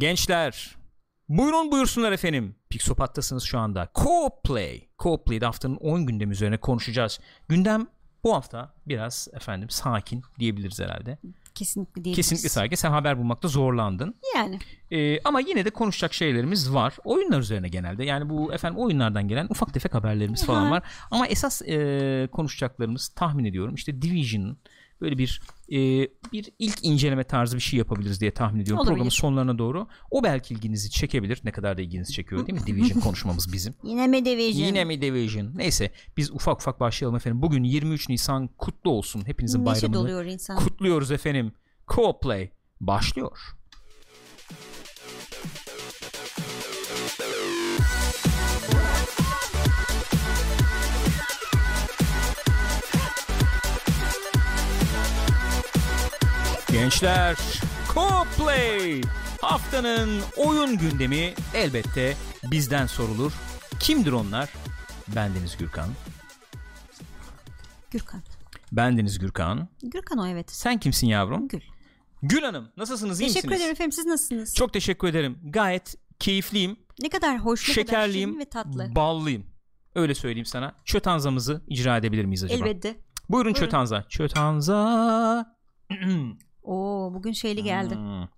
Gençler buyurun buyursunlar efendim. Pixopat'tasınız şu anda. Co-Play. Co-Play'de haftanın 10 gündemi üzerine konuşacağız. Gündem bu hafta biraz efendim sakin diyebiliriz herhalde. Kesinlikle diyebiliriz. Kesinlikle sakin. Sen haber bulmakta zorlandın. Yani. Ee, ama yine de konuşacak şeylerimiz var. Oyunlar üzerine genelde. Yani bu efendim oyunlardan gelen ufak tefek haberlerimiz falan var. Ama esas e, konuşacaklarımız tahmin ediyorum işte Division böyle bir e, bir ilk inceleme tarzı bir şey yapabiliriz diye tahmin ediyorum. Olabilir. Programın sonlarına doğru. O belki ilginizi çekebilir. Ne kadar da ilginizi çekiyor değil mi? Division konuşmamız bizim. Yine mi Division? Yine mi Division? Neyse biz ufak ufak başlayalım efendim. Bugün 23 Nisan kutlu olsun. Hepinizin Neşe bayramını kutluyoruz efendim. Co-Play başlıyor. Gençler Co-Play haftanın oyun gündemi elbette bizden sorulur. Kimdir onlar? Bendeniz Gürkan. Gürkan. Bendeniz Gürkan. Gürkan o evet. Sen kimsin yavrum? Gül. Gül Hanım nasılsınız iyi Teşekkür misiniz? ederim efendim siz nasılsınız? Çok teşekkür ederim. Gayet keyifliyim, Ne kadar hoş, ne kadar şekerliyim, şirin ve tatlı. ballıyım. Öyle söyleyeyim sana. Çötanzamızı icra edebilir miyiz acaba? Elbette. Buyurun Çötanza. Çötanza. Oo bugün şeyli geldi. Hmm.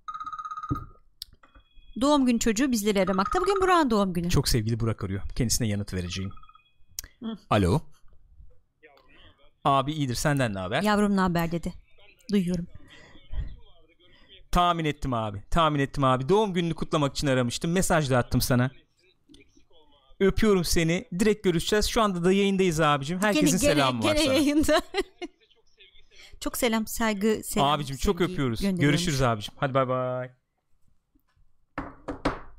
Doğum günü çocuğu bizleri aramakta. Bugün Burak'ın doğum günü. Çok sevgili Burak arıyor. Kendisine yanıt vereceğim. Hı. Alo. Abi iyidir senden ne haber? Yavrum ne haber dedi. Duyuyorum. Tahmin ettim abi. Tahmin ettim abi. Doğum gününü kutlamak için aramıştım. Mesaj da attım sana. Öpüyorum seni. Direkt görüşeceğiz. Şu anda da yayındayız abicim. Herkesin selamı var gene sana. yayında. çok selam, saygı, selam. abicim çok öpüyoruz. Görüşürüz abicim. Hadi bay bay.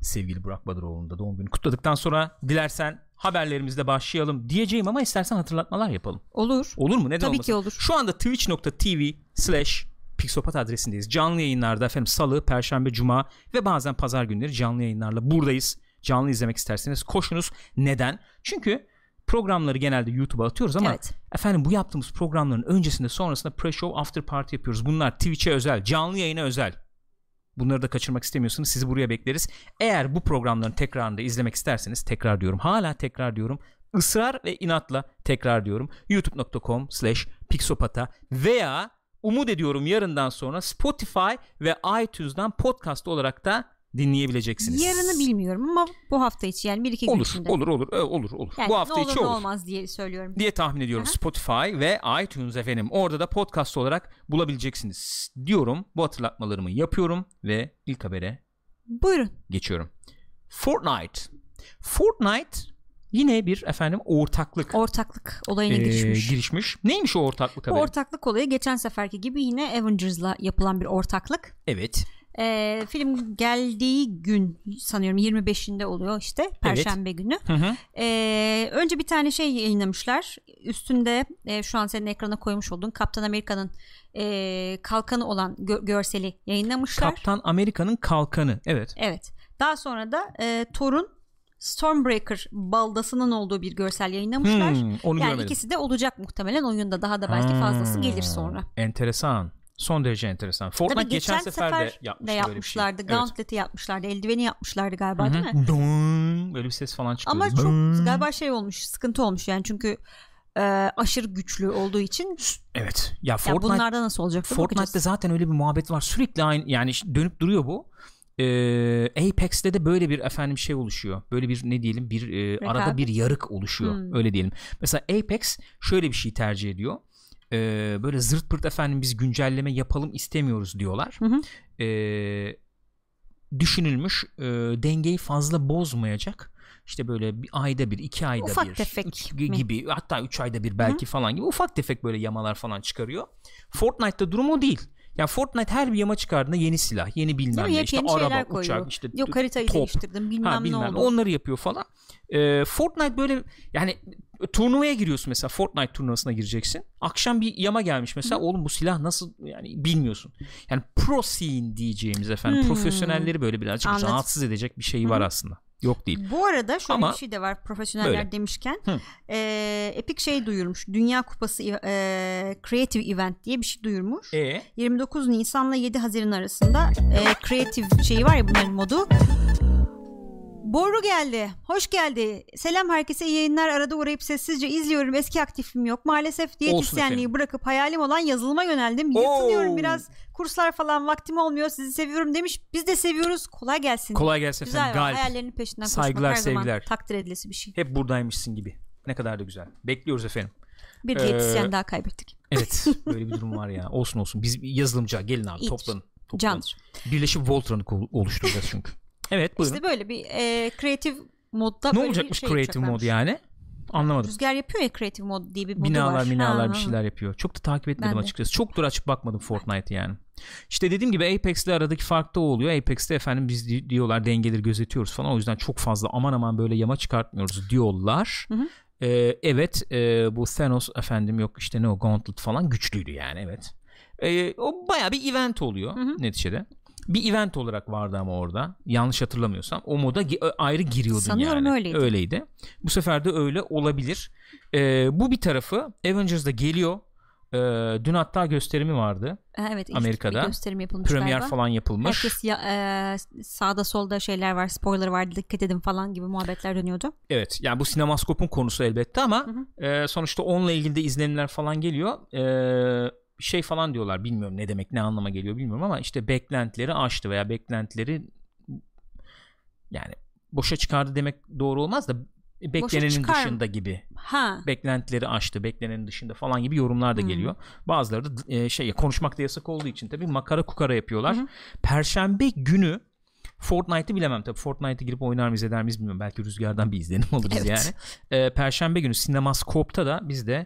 Sevgili Burak Badıroğlu'nun da doğum günü kutladıktan sonra dilersen haberlerimizle başlayalım diyeceğim ama istersen hatırlatmalar yapalım. Olur. Olur mu? Neden Tabii olmasın? ki olur. Şu anda twitch.tv slash Pixopat adresindeyiz. Canlı yayınlarda efendim salı, perşembe, cuma ve bazen pazar günleri canlı yayınlarla buradayız. Canlı izlemek isterseniz koşunuz. Neden? Çünkü programları genelde YouTube'a atıyoruz ama Evet. efendim bu yaptığımız programların öncesinde sonrasında pre-show after party yapıyoruz. Bunlar Twitch'e özel, canlı yayına özel. Bunları da kaçırmak istemiyorsanız sizi buraya bekleriz. Eğer bu programların tekrarını da izlemek isterseniz tekrar diyorum. Hala tekrar diyorum. ısrar ve inatla tekrar diyorum. youtube.com slash pixopata veya umut ediyorum yarından sonra Spotify ve iTunes'dan podcast olarak da dinleyebileceksiniz. Yarını bilmiyorum ama bu hafta içi yani bir iki gün Olur, içinde. olur, olur, ö- olur, olur. Yani bu hafta olur içi olur olmaz diye söylüyorum. diye tahmin ediyorum. Aha. Spotify ve iTunes efendim. Orada da podcast olarak bulabileceksiniz diyorum. Bu hatırlatmalarımı yapıyorum ve ilk habere Buyurun. geçiyorum. Fortnite. Fortnite yine bir efendim ortaklık Ortaklık olayına ee, girişmiş. girişmiş. Neymiş o ortaklık Bu haberi? ortaklık olayı geçen seferki gibi yine Avengers'la yapılan bir ortaklık. evet. Ee, film geldiği gün sanıyorum 25'inde oluyor işte Perşembe günü. Hı hı. Ee, önce bir tane şey yayınlamışlar. Üstünde e, şu an senin ekrana koymuş olduğun Kaptan Amerika'nın e, kalkanı olan gö- görseli yayınlamışlar. Kaptan Amerika'nın kalkanı. Evet. Evet. Daha sonra da e, Thor'un Stormbreaker baldasının olduğu bir görsel yayınlamışlar. Hmm, onu yani görmedim. ikisi de olacak muhtemelen oyunda daha da belki fazlası gelir sonra. Enteresan. Son derece enteresan. Fortnite Tabii geçen, geçen sefer, de sefer yapmıştı de böyle bir şey. yapmışlardı. Evet. Gauntlet'i yapmışlardı. Eldiveni yapmışlardı galiba değil Hı mi? Dong, Böyle bir ses falan çıkıyor. Ama çok Dong. galiba şey olmuş, sıkıntı olmuş yani çünkü e, aşırı güçlü olduğu için Evet. Ya ya Fortnite bunlarda nasıl olacak? Fortnite'te zaten öyle bir muhabbet var. Sürekli aynı yani dönüp duruyor bu. Ee, Apex'te de böyle bir efendim şey oluşuyor. Böyle bir ne diyelim bir e, arada bir yarık oluşuyor. Hmm. Öyle diyelim. Mesela Apex şöyle bir şey tercih ediyor. Ee, böyle zırt pırt efendim biz güncelleme yapalım istemiyoruz diyorlar. Hı hı. Ee, düşünülmüş e, dengeyi fazla bozmayacak. İşte böyle bir ayda bir, iki ayda Ufak bir tefek üç mi? gibi hatta üç ayda bir belki falan gibi ufak tefek böyle yamalar falan çıkarıyor. Fortnite'da durum o değil. Yani Fortnite her bir yama çıkardığında yeni silah, yeni bilmem ne, işte araba, koyuyor. uçak, işte Yok haritayı top. değiştirdim bilmem, Ha, ne bilmem oldu. onları yapıyor falan. Ee, Fortnite böyle yani turnuvaya giriyorsun mesela Fortnite turnuvasına gireceksin. Akşam bir yama gelmiş mesela oğlum bu silah nasıl yani bilmiyorsun. Yani pro scene diyeceğimiz efendim Hmm. profesyonelleri böyle birazcık Anladım. rahatsız edecek bir şey var aslında. Yok değil. Bu arada şöyle Ama bir şey de var profesyoneller böyle. demişken. Hı. E, Epic şey duyurmuş. Dünya Kupası e, Creative Event diye bir şey duyurmuş. E 29 Nisan'la 7 Haziran arasında e, Creative şeyi var ya bunların modu. Boru geldi. Hoş geldi. Selam herkese iyi yayınlar. Arada uğrayıp sessizce izliyorum. Eski aktifim yok. Maalesef diyetisyenliği bırakıp hayalim olan yazılıma yöneldim. Yırtınıyorum biraz. Kurslar falan vaktim olmuyor. Sizi seviyorum demiş. Biz de seviyoruz. Kolay gelsin. kolay gelsin Güzel efendim. Galip. Hayallerinin peşinden koşmak Saygılar, her zaman sevgiler. takdir edilesi bir şey. Hep buradaymışsın gibi. Ne kadar da güzel. Bekliyoruz efendim. Bir Ee, diyetisyen daha kaybettik. Evet böyle bir durum var ya. Olsun olsun. Biz yazılımcı gelin abi İyidir. toplanın. toplanın. Candır. Birleşip Voltron'u oluşturacağız çünkü. Evet buyurun. İşte böyle bir e, kreatif modda ne olacakmış şey creative mod yani? Anlamadım. Rüzgar yapıyor ya kreatif mod diye bir modu Binalar var. binalar Ha, bir şeyler yapıyor. Çok da takip etmedim açıkçası. Çok dur açıp bakmadım Fortnite yani. İşte dediğim gibi Apex'le aradaki fark da o oluyor. Apex'te efendim biz di- diyorlar dengeleri gözetiyoruz falan. O yüzden çok fazla aman aman böyle yama çıkartmıyoruz diyorlar. Hı hı. Ee, evet e, bu Thanos efendim yok işte ne o Gauntlet falan güçlüydü yani evet. Ee, o baya bir event oluyor Hı hı. neticede. Bir event olarak vardı ama orada. Yanlış hatırlamıyorsam. O moda gi- ayrı giriyordun Sanıyorum yani. öyleydi. Öyleydi. Bu sefer de öyle olabilir. Ee, bu bir tarafı Avengers'da geliyor. Ee, dün hatta gösterimi vardı. Evet ilk Amerika'da bir gösterim yapılmış Premier galiba. falan yapılmış. Herkes ya, e, sağda solda şeyler var spoiler var dikkat edin falan gibi muhabbetler dönüyordu. Evet yani bu sinemaskopun konusu elbette ama Hı e, sonuçta onunla ilgili de izlenimler falan geliyor. E, şey falan diyorlar bilmiyorum ne demek ne anlama geliyor bilmiyorum ama işte beklentileri aştı veya beklentileri yani boşa çıkardı demek doğru olmaz da beklenenin dışında gibi Ha beklentileri aştı beklenenin dışında falan gibi yorumlar da Hmm. geliyor. Bazıları da e, şey konuşmak da yasak olduğu için tabii makara kukara yapıyorlar. Hı. Perşembe günü Fortnite'ı bilemem tabii. Fortnite'ı girip oynar mıyız eder miyiz bilmiyorum. Belki rüzgardan bir izlenim alırız Evet. yani. Ee, Perşembe günü Sinemaskop'ta da biz de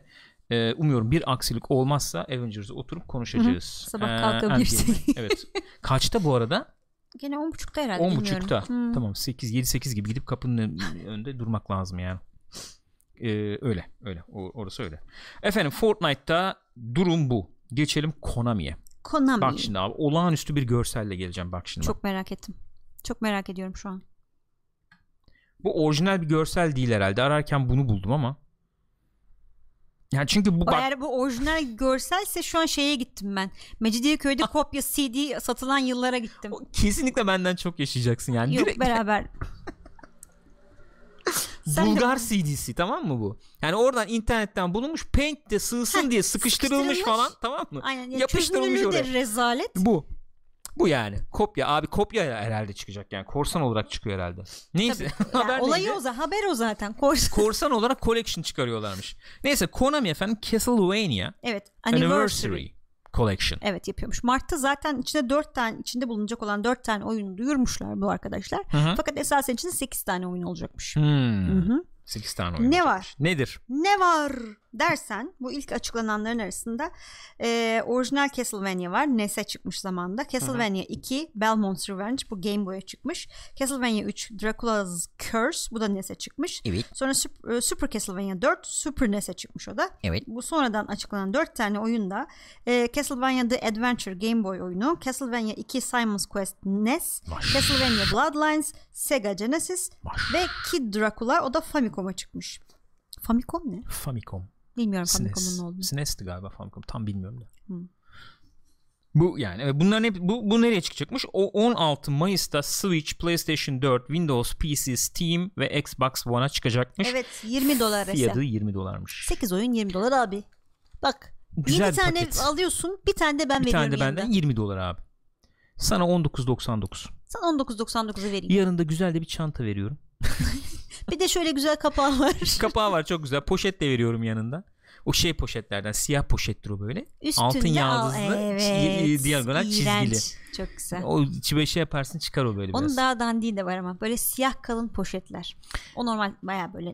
e, umuyorum bir aksilik olmazsa Avengers'ı oturup konuşacağız. Sabah Ee, kalkabilirsek. Evet. Kaçta bu arada? gene 10.30'da herhalde 10.30'da. bilmiyorum. Hmm. Tamam 8 7 8 gibi gidip kapının ön- önünde durmak lazım yani. Ee, öyle öyle o, orası öyle. Efendim Fortnite'ta durum bu. Geçelim Konami'ye. Konami. Bak şimdi abi olağanüstü bir görselle geleceğim bak şimdi. Çok merak ettim. Çok merak ediyorum şu an. Bu orijinal bir görsel değil herhalde. Ararken bunu buldum ama. Yani çünkü bu bak Eğer bu orijinal görselse şu an şeye gittim ben. Mecidiyeköy'de kopya CD satılan yıllara gittim. o- kesinlikle benden çok yaşayacaksın yani. Yok Direkt beraber. Sen de- Bulgar CD'si tamam mı bu? Yani oradan internetten bulunmuş Paint'te sığsın Heh, diye sıkıştırılmış sıkıştırılmış. falan tamam mı? Aynen. Ya Yapıştırılmış oraya. de rezalet. Bu. Bu yani. Kopya. Abi kopya herhalde çıkacak yani. Korsan olarak çıkıyor herhalde. Neyse. Haber olayı neydi? o zaten. Haber o zaten. Korsan. Korsan olarak collection çıkarıyorlarmış. Neyse Konami efendim Castlevania evet. Anniversary, Anniversary. Collection. Evet yapıyormuş. Mart'ta zaten içinde 4 tane içinde bulunacak olan 4 tane oyunu duyurmuşlar bu arkadaşlar. Hı hı. Fakat esasen içinde 8 tane oyun olacakmış. Hmm. Hı hı. 8 tane oyun. Ne olacak. var? Nedir? Ne var dersen bu ilk açıklananların arasında e, orijinal Castlevania var. NES'e çıkmış zamanda. Castlevania 2 Belmont's Revenge bu Game Boy'a çıkmış. Castlevania 3 Dracula's Curse bu da NES'e çıkmış. Evet. Sonra Sup- e, Super Castlevania 4 Super NES'e çıkmış o da. Evet. Bu sonradan açıklanan 4 tane oyunda e, Castlevania The Adventure Game Boy oyunu, Castlevania 2 Simon's Quest NES, Maş. Castlevania Bloodlines Sega Genesis Maş. ve Kid Dracula o da Famicom'a çıkmış. Famicom ne? Famicom. Bilmiyorum SNES. Famicom'un ne olduğunu. SNES'ti galiba Famicom. Tam bilmiyorum da. Hı. Bu yani bunların hep bu, bu nereye çıkacakmış? O 16 Mayıs'ta Switch, PlayStation 4, Windows PC, Steam ve Xbox One'a çıkacakmış. Evet 20 dolar Fiyatı arası. 20 dolarmış. 8 oyun 20 dolar abi. Bak Güzel 7 bir tane paket. alıyorsun bir tane de ben bir veriyorum tane de benden yanında. 20 dolar abi. Sana 19.99. Sana 19.99'u vereyim. Yarın da güzel de bir çanta veriyorum. Bir de şöyle güzel kapağı var. Kapağı var çok güzel. Poşet de veriyorum yanında. O şey poşetlerden siyah poşettir o böyle. Üstünde Altın al. yaldızlı, Evet. çi- diagonal çizgili. Çok güzel. O içi şey yaparsın çıkar o böyle Onun biraz. daha dandiği de var ama böyle siyah kalın poşetler. O normal baya böyle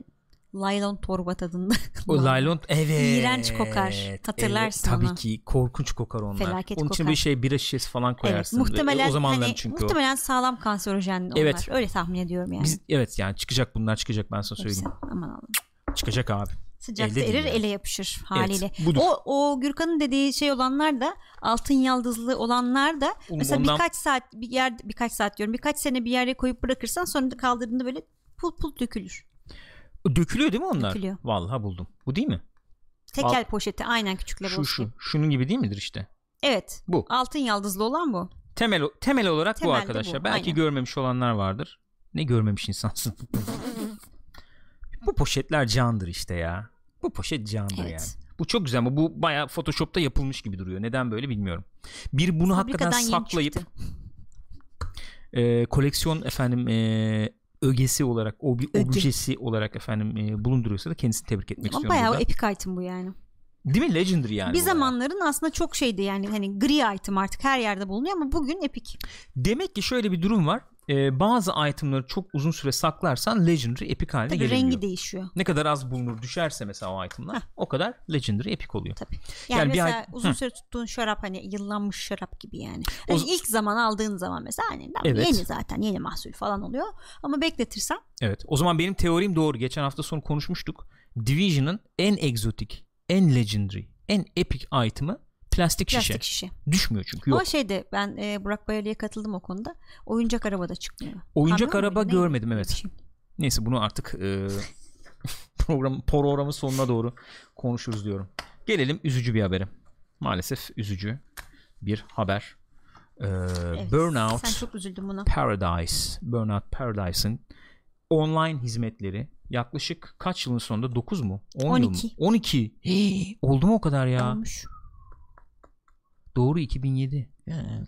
laylon torba tadında. O laylon evet. İğrenç kokar. Hatırlarsın evet, tabii onu. ki korkunç kokar onlar. Felaket Onun için kokar. bir şey bira şişesi falan Evet, koyarsın. muhtemelen o zamanların hani, çünkü muhtemelen sağlam kanserojen onlar. Evet. Öyle tahmin ediyorum o. yani. Biz, evet yani çıkacak bunlar çıkacak ben sana Hepsi. söyleyeyim. Aman Allah'ım. Çıkacak abi. Sıcakta Elde erir yani. ele yapışır haliyle. budur. o o Gürkan'ın dediği şey olanlar da altın yaldızlı olanlar da Oğlum mesela ondan- birkaç saat bir yer birkaç saat diyorum birkaç sene bir yere koyup bırakırsan sonra da kaldırdığında böyle pul pul dökülür. Dökülüyor değil mi onlar? Dökülüyor. Vallahi buldum. Bu değil mi? Tekel poşeti aynen küçükler Şu olsun. şu. Şunun gibi değil midir işte? Evet. Bu. Altın yaldızlı olan bu. Temel temel olarak bu Temelde arkadaşlar. bu, Belki aynen. görmemiş olanlar vardır. Ne görmemiş insansın. bu poşetler candır işte ya. Bu poşet candır Evet. yani. Bu çok güzel ama bu bayağı Photoshop'ta yapılmış gibi duruyor. Neden böyle bilmiyorum. Bir bunu hakikaten Fabrikadan saklayıp e, koleksiyon efendim e, ögesi olarak obi, Öge. objesi olarak efendim e, bulunduruyorsa da kendisini tebrik etmek Ama istiyorum bayağı burada. epic item bu yani. Değil mi? Legendary yani. bir zamanların aslında çok şeydi yani hani gri item artık her yerde bulunuyor ama bugün epic. Demek ki şöyle bir durum var. E, bazı itemları çok uzun süre saklarsan legendary epic haline Tabii gelebiliyor. rengi değişiyor. Ne kadar az bulunur düşerse mesela o itemlar o kadar legendary epic oluyor. Tabii. Yani, Yani bir mesela ay- uzun süre tuttuğun şarap hani yıllanmış şarap gibi yani. O- Hani ilk zaman aldığın zaman mesela hani Evet. yeni zaten yeni mahsul falan oluyor. Ama bekletirsen Evet. O zaman benim teorim doğru. Geçen hafta sonu konuşmuştuk. Division'ın en egzotik, en legendary, en epic item'ı plastik, şişe. plastik şişe. Düşmüyor çünkü yok. Ama şeyde ben e, Burak Bayali'ye katıldım o konuda. Oyuncak arabada çıkmıyor. Oyuncak Kamyon araba muydu, görmedim, Öyle evet. şey. Neyse bunu artık e, program programın sonuna doğru konuşuruz diyorum. Gelelim üzücü bir habere. Maalesef üzücü bir haber. E, Evet. Burnout Sen çok üzüldün buna. Paradise, Burnout Paradise'ın online hizmetleri yaklaşık kaç yılın sonunda 9 mu? 10 yıl mı? 12. 12. Hii, oldu mu o kadar ya? Olmuş. Doğru 2007. Yani.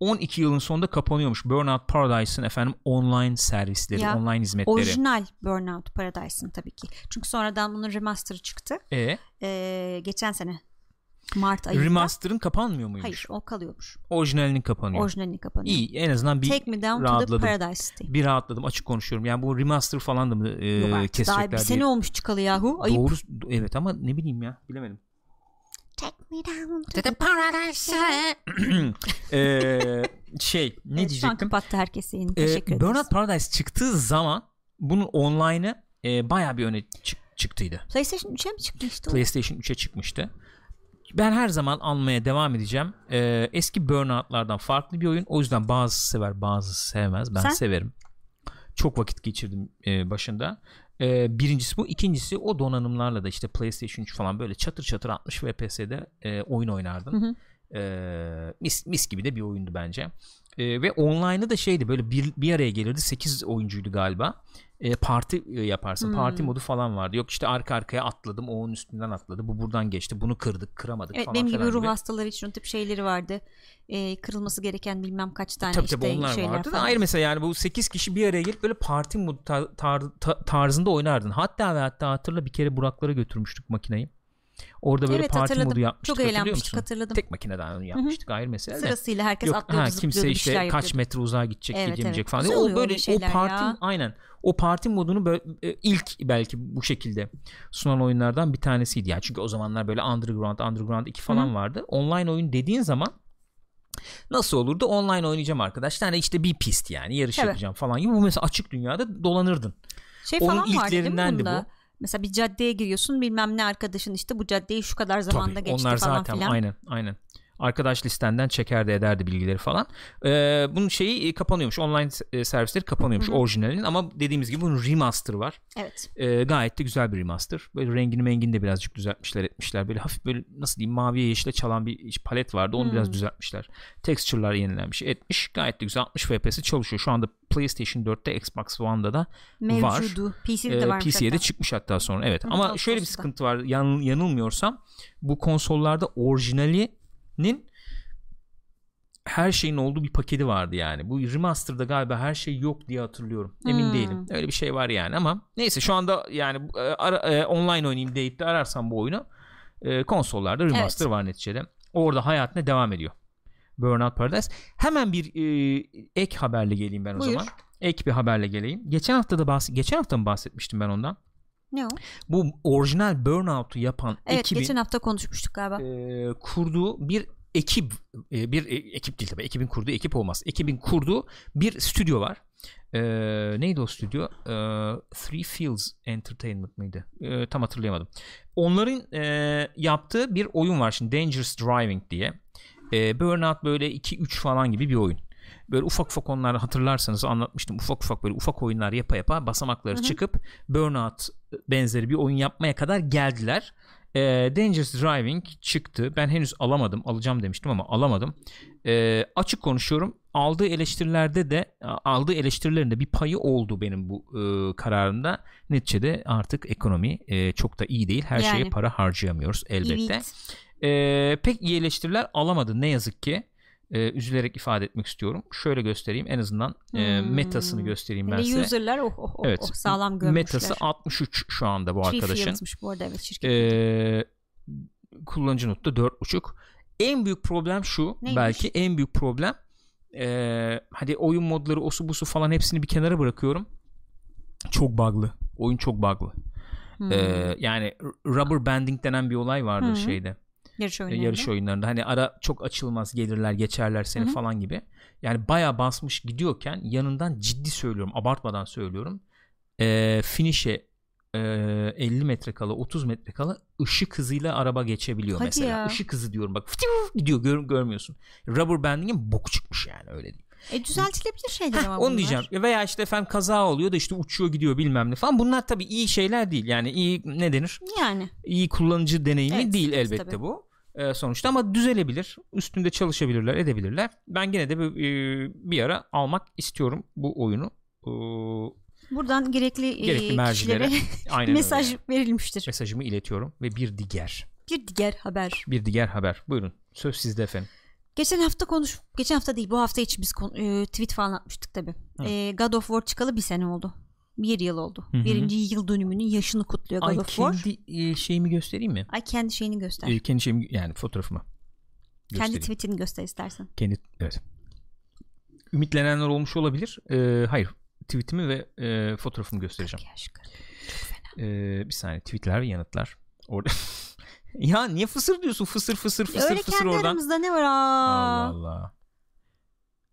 12 yılın sonunda kapanıyormuş Burnout Paradise'ın efendim online servisleri, Ya, online hizmetleri. Orijinal Burnout Paradise'ın tabii ki. Çünkü sonradan bunun remaster'ı çıktı. E, Ee, geçen sene Mart ayında. remaster'ın kapanmıyor muymuş? Hayır o kalıyormuş. Orijinalinin kapanıyor. Orijinalini kapanıyor. İyi en azından bir Take me down to the rahatladım. paradise City. bir rahatladım açık konuşuyorum. Yani bu remaster falan da mı e, Yok kesecekler Daha bir diye. sene olmuş çıkalı yahu. Ayıp. Doğru evet ama ne bileyim ya bilemedim. Take me down to the paradise Ee, şey ne evet, Şu an diyecektim? kapattı herkes yayını. Ee, Teşekkür ederiz. Burnout Paradise çıktığı zaman bunun online'ı e, bayağı bir öne çık- çıktıydı. PlayStation 3'e mi çıktı işte? o? PlayStation 3'e çıkmıştı. Ben her zaman almaya devam edeceğim. Ee, eski Burnout'lardan farklı bir oyun. O yüzden bazısı sever bazısı sevmez. Ben Sen? severim. Çok vakit geçirdim e, başında. Ee, birincisi bu. İkincisi o donanımlarla da işte PlayStation 3 falan böyle çatır çatır 60 FPS'de e, oyun oynardın. Hı hı. Ee, mis, mis gibi de bir oyundu bence. Ee, ve online'ı da şeydi böyle bir, bir araya gelirdi 8 oyuncuydu galiba. Ee, parti e, yaparsın. Hmm. Parti modu falan vardı. Yok işte arka arkaya atladım. O onun üstünden atladı. Bu buradan geçti. Bunu kırdık, kıramadık Evet falan benim gibi ruh hastaları için o tip şeyleri vardı. Ee, kırılması gereken bilmem kaç tane Tabii işte tabii onlar şeyler vardı da falan. ayrı mesela yani bu 8 kişi bir araya gelip böyle parti modu tar- tar- ta- tarzında oynardın. Hatta ve hatta hatırla bir kere Buraklara götürmüştük makineyi. Orada böyle Evet, parti hatırladım. modu yapmıştık. Çok eğlenmiştik, hatırladım. Tek makineden onu yapmıştık ayrı mesele. Sırasıyla herkes Yok, atlıyordu ha, kimse işte kaç yapıyordu. metre uzağa gidecek Evet, gidemeyecek evet. falan. Güzel O böyle o parti ya. aynen. O parti modunu böyle ilk belki bu şekilde sunan oyunlardan bir tanesiydi. Yani çünkü o zamanlar böyle Underground, Underground 2 falan Hı hı. vardı. Online oyun dediğin zaman nasıl olurdu? Online oynayacağım arkadaşlar. Yani işte bir pist yani yarış Tabii. yapacağım falan gibi. Bu mesela açık dünyada dolanırdın. Şey Onun falan vardı ilklerindendi bunda? bu. Mesela bir caddeye giriyorsun bilmem ne arkadaşın işte bu caddeyi şu kadar zamanda Tabii, geçti onlar falan zaten filan. aynen aynen. Arkadaş listenden çekerdi ederdi bilgileri falan. Ee, bunun şeyi e, kapanıyormuş. Online e, servisleri kapanıyormuş Hı hı. orijinalinin ama dediğimiz gibi bunun remaster var. Evet. Ee, gayet de güzel bir remaster. Böyle rengini mengini de birazcık düzeltmişler etmişler. Böyle hafif böyle nasıl diyeyim maviye yeşile çalan bir palet vardı. Onu Hmm. biraz düzeltmişler. Texture'lar yenilenmiş etmiş. Gayet de güzel 60 FPS çalışıyor. Şu anda PlayStation 4'te Xbox One'da da var. Mevcudu. PC'de de Ee, varmış PC'ye de çıkmış hatta sonra evet. Hı, Ama şöyle bir sıkıntı var. Yan, yanılmıyorsam bu konsollarda orijinalinin her şeyin olduğu bir paketi vardı yani. Bu remaster'da galiba her şey yok diye hatırlıyorum. Emin Hmm. değilim. Öyle bir şey var yani ama neyse şu anda yani e, ara- e, online oynayayım deyip de ararsam bu oyunu e, konsollarda remaster Evet. var neticede. Orada hayatına devam ediyor. Burnout Paradise. Hemen bir e, ek haberle geleyim ben o Buyur. zaman. Ek bir haberle geleyim. Geçen hafta da bahs- geçen hafta mı bahsetmiştim ben ondan? Ne o? Bu orijinal Burnout'u yapan Evet ekibin geçen hafta konuşmuştuk galiba. e, kurduğu bir ekip e, bir e, ekip değil tabii ekibin kurduğu ekip olmaz ekibin kurduğu bir stüdyo var Ee, neydi o stüdyo? Ee, Three Fields Entertainment mıydı? Ee, tam hatırlayamadım. Onların e, yaptığı bir oyun var şimdi Dangerous Driving diye. Ee, Burnout böyle 2-3 falan gibi bir oyun. Böyle ufak ufak onları hatırlarsanız anlatmıştım. Ufak ufak böyle ufak oyunlar yapa yapa basamakları Hı hı. çıkıp Burnout benzeri bir oyun yapmaya kadar geldiler. Ee, Dangerous Driving çıktı. Ben henüz alamadım. Alacağım demiştim ama alamadım. Ee, açık konuşuyorum. Aldığı eleştirilerde de aldığı eleştirilerinde bir payı oldu benim bu e, kararımda. Neticede artık ekonomi e, çok da iyi değil. Her şeye Yani. para harcayamıyoruz elbette. Evet. Ee, pek iyi eleştiriler alamadı ne yazık ki. Ee, üzülerek ifade etmek istiyorum. Şöyle göstereyim en azından e, Hmm. metasını göstereyim ben Hele size. user'lar oh, oh, oh, Evet. oh, sağlam görmüşler. Metası 63 şu anda bu Three arkadaşın. Fields'mış bu arada evet şirket. Ee, kullanıcı notu 4.5. En büyük problem şu Neymiş? belki en büyük problem ee, hadi oyun modları osu busu falan hepsini bir kenara bırakıyorum. Çok bug'lı. Oyun çok bug'lı. Hmm. Ee, yani rubber banding denen bir olay vardır Hı. şeyde. Yarış e, oyunlarında. yarış oyunlarında hani ara çok açılmaz gelirler geçerler seni Hı hı. falan gibi yani baya basmış gidiyorken yanından ciddi söylüyorum abartmadan söylüyorum e, finish'e e, 50 metre kala 30 metre kala ışık hızıyla araba geçebiliyor Hadi mesela ya. ışık hızı diyorum bak fıtı gidiyor gör, görmüyorsun rubber banding'in boku çıkmış yani öyle diyeyim. E düzeltilebilir şeyler Heh, ama onu bunlar. diyeceğim veya işte efendim kaza oluyor da işte uçuyor gidiyor bilmem ne falan bunlar tabii iyi şeyler değil yani iyi ne denir Yani iyi kullanıcı deneyimi Evet, değil elbette tabii. bu Ee, sonuçta ama düzelebilir üstünde çalışabilirler edebilirler ben gene de bir, e, bir ara almak istiyorum bu oyunu Ee, buradan gerekli, e, gerekli mercilere kişilere mesaj öyle. verilmiştir. mesajımı iletiyorum ve bir diğer Bir diğer haber. bir diğer haber buyurun söz sizde efendim Geçen hafta konuş, geçen hafta değil bu hafta için biz e, tweet falan atmıştık tabi. Hı. God of War çıkalı bir sene oldu. Bir yıl oldu. Hı hı. Birinci yıl dönümünün yaşını kutluyor God ay of War. kendi e, şeyimi göstereyim mi Ay kendi şeyini göster. E, kendi şeyimi yani fotoğrafımı kendi göstereyim. tweetini göster istersen. kendi evet ümitlenenler olmuş olabilir Ee, hayır tweetimi ve e, fotoğrafımı göstereceğim. Çok fena. Ee, bir saniye tweetler ve yanıtlar. Orada ya niye fısır diyorsun? Fısır fısır fısır Öyle fısır kendi oradan. aramızda ne var? Aa. Allah Allah.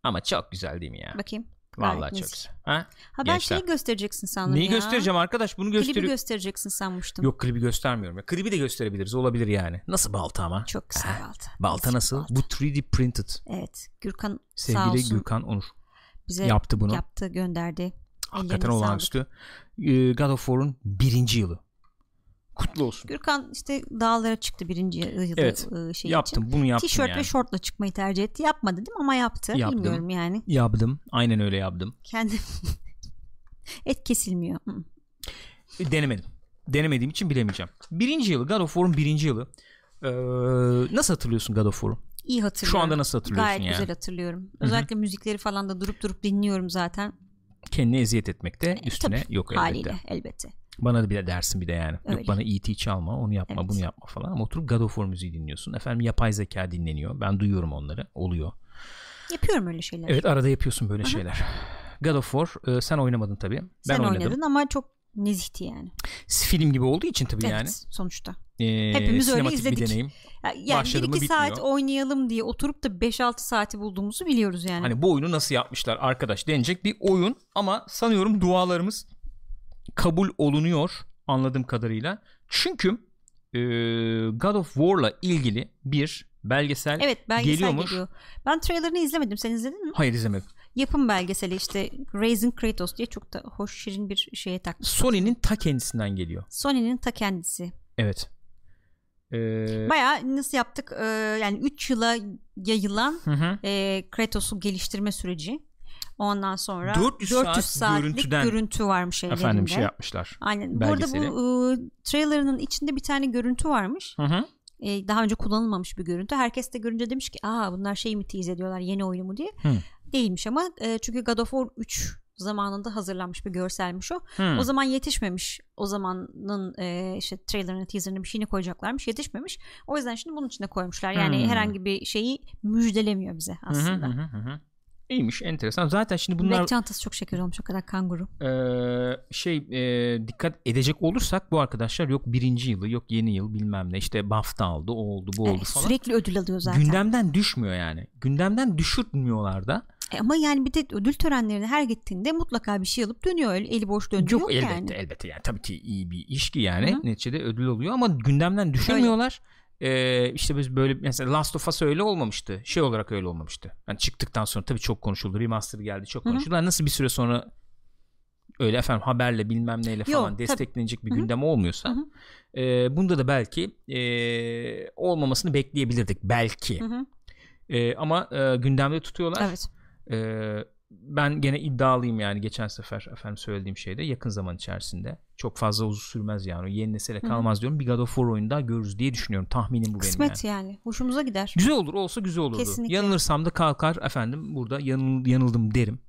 Ama çok güzel değil mi ya? Bakayım. Vallahi çok güzel. Ha? Ha ben Gençler. şeyi göstereceksin sandım Neyi ya. göstereceğim arkadaş? Bunu Klibi gösteriyor. göstereceksin sanmıştım. Yok klibi göstermiyorum. Ya. Klibi de gösterebiliriz. Olabilir yani. Nasıl balta ama? Çok güzel balta. Balta Nezih nasıl? balta. Bu 3D printed. Evet. Gürkan sağ Sevgili olsun Gürkan Onur bize yaptı bunu. yaptı gönderdi. Hakikaten olağanüstü. Ee, God of War'un birinci yılı. Kutlu olsun. Gürkan işte dağlara çıktı birinci yılı Evet, e, şey yaptım. Bunu için. yaptım Tişört yani. ve şortla çıkmayı tercih etti. Yapmadı değil mi? Ama yaptı. Yaptım. Bilmiyorum yani. Yaptım. Aynen öyle yaptım. Kendi et kesilmiyor. E, Denemedim. Denemediğim için bilemeyeceğim. Birinci yılı God of War'un birinci yılı. Ee, nasıl hatırlıyorsun God of War'u? İyi hatırlıyorum. Şu anda nasıl hatırlıyorsun Gayet yani? güzel hatırlıyorum. Özellikle müzikleri falan da durup durup dinliyorum zaten. Kendine eziyet etmekte üstüne E, Tabii, yok elbette. Haliyle elbette. Bana da bir de dersin bir de yani. Öyle. Yok bana E.T. çalma onu yapma Evet. bunu yapma falan. Ama oturup God of War müziği dinliyorsun. Efendim yapay zeka dinleniyor. Ben duyuyorum onları. Oluyor. Yapıyorum öyle şeyler. Evet arada yapıyorsun böyle şeyler. God of War e, sen oynamadın tabii. Ben Sen oynadım. oynadın ama çok nezihti yani. Film gibi olduğu için tabii Evet yani. sonuçta. E, Hepimiz öyle izledik. bir deneyim. Yani Başladı mı 1-2 saat bitmiyor. oynayalım diye oturup da 5-6 saati bulduğumuzu biliyoruz yani. Hani bu oyunu nasıl yapmışlar arkadaş denecek bir oyun ama sanıyorum dualarımız kabul olunuyor anladığım kadarıyla. Çünkü e, God of War'la ilgili bir belgesel evet belgesel geliyormuş. geliyor. Ben trailerını izlemedim. Sen izledin mi? Hayır izlemedim. Yapım belgeseli işte Raising Kratos diye çok da hoş şirin bir şeye takmış. Sony'nin ta kendisinden geliyor. Sony'nin ta kendisi. Evet. Ee, Bayağı nasıl yaptık e, yani 3 yıla yayılan hı hı. e, Kratos'u geliştirme süreci. Ondan sonra 400 saat saatlik görüntüden görüntü varmış ellerinde. Efendim şey yapmışlar. Aynen. belgeseli. Bu arada bu e, trailerının içinde bir tane görüntü varmış. Hı hı. E, daha önce kullanılmamış bir görüntü. Herkes de görünce demiş ki aa bunlar şey mi tease ediyorlar yeni oyunu mu diye. Hı. Değilmiş ama e, çünkü God of War 3 zamanında hazırlanmış bir görselmiş o. Hı. O zaman yetişmemiş. O zamanın e, işte trailerını, teaserını bir şeyini koyacaklarmış. Yetişmemiş. O yüzden şimdi bunun içine koymuşlar. Yani Hmm. herhangi bir şeyi müjdelemiyor bize aslında. hı hı, hı hı. İyiymiş enteresan. Zaten şimdi bunlar Black çantası çok şeker olmuş o kadar kanguru. Ee, şey e, dikkat edecek olursak bu arkadaşlar yok birinci yılı yok yeni yıl bilmem ne işte BAFTA aldı o oldu bu oldu Evet, falan. sürekli ödül alıyor zaten. Gündemden düşmüyor yani. Gündemden düşürtmüyorlar da. E ama yani bir de ödül törenlerine her gittiğinde mutlaka bir şey alıp dönüyor. Öyle eli boş dönüyor Yok elbette yani. elbette yani tabii ki iyi bir iş ki yani Hı hı. neticede ödül oluyor ama gündemden düşürmüyorlar. Ee, işte biz böyle mesela Last of Us öyle olmamıştı. Şey olarak öyle olmamıştı. Yani çıktıktan sonra tabii çok konuşuldu. Remaster geldi çok konuşuldu. Yani Nasıl bir süre sonra öyle efendim haberle bilmem neyle falan Yok, tabii. desteklenecek bir Hı hı. gündem olmuyorsa Hı hı. e, bunda da belki e, olmamasını bekleyebilirdik belki. E, ama e, gündemde tutuyorlar. Evet. Ee, ben gene iddialıyım yani geçen sefer efendim söylediğim şeyde yakın zaman içerisinde çok fazla uzun sürmez yani o yeni nesile kalmaz diyorum bir God of War oyunu daha görürüz diye düşünüyorum tahminim bu benim Kısmet yani. yani. Hoşumuza gider. Güzel olur olsa güzel olurdu. Kesinlikle. Yanılırsam da kalkar efendim burada yanıl, yanıldım derim.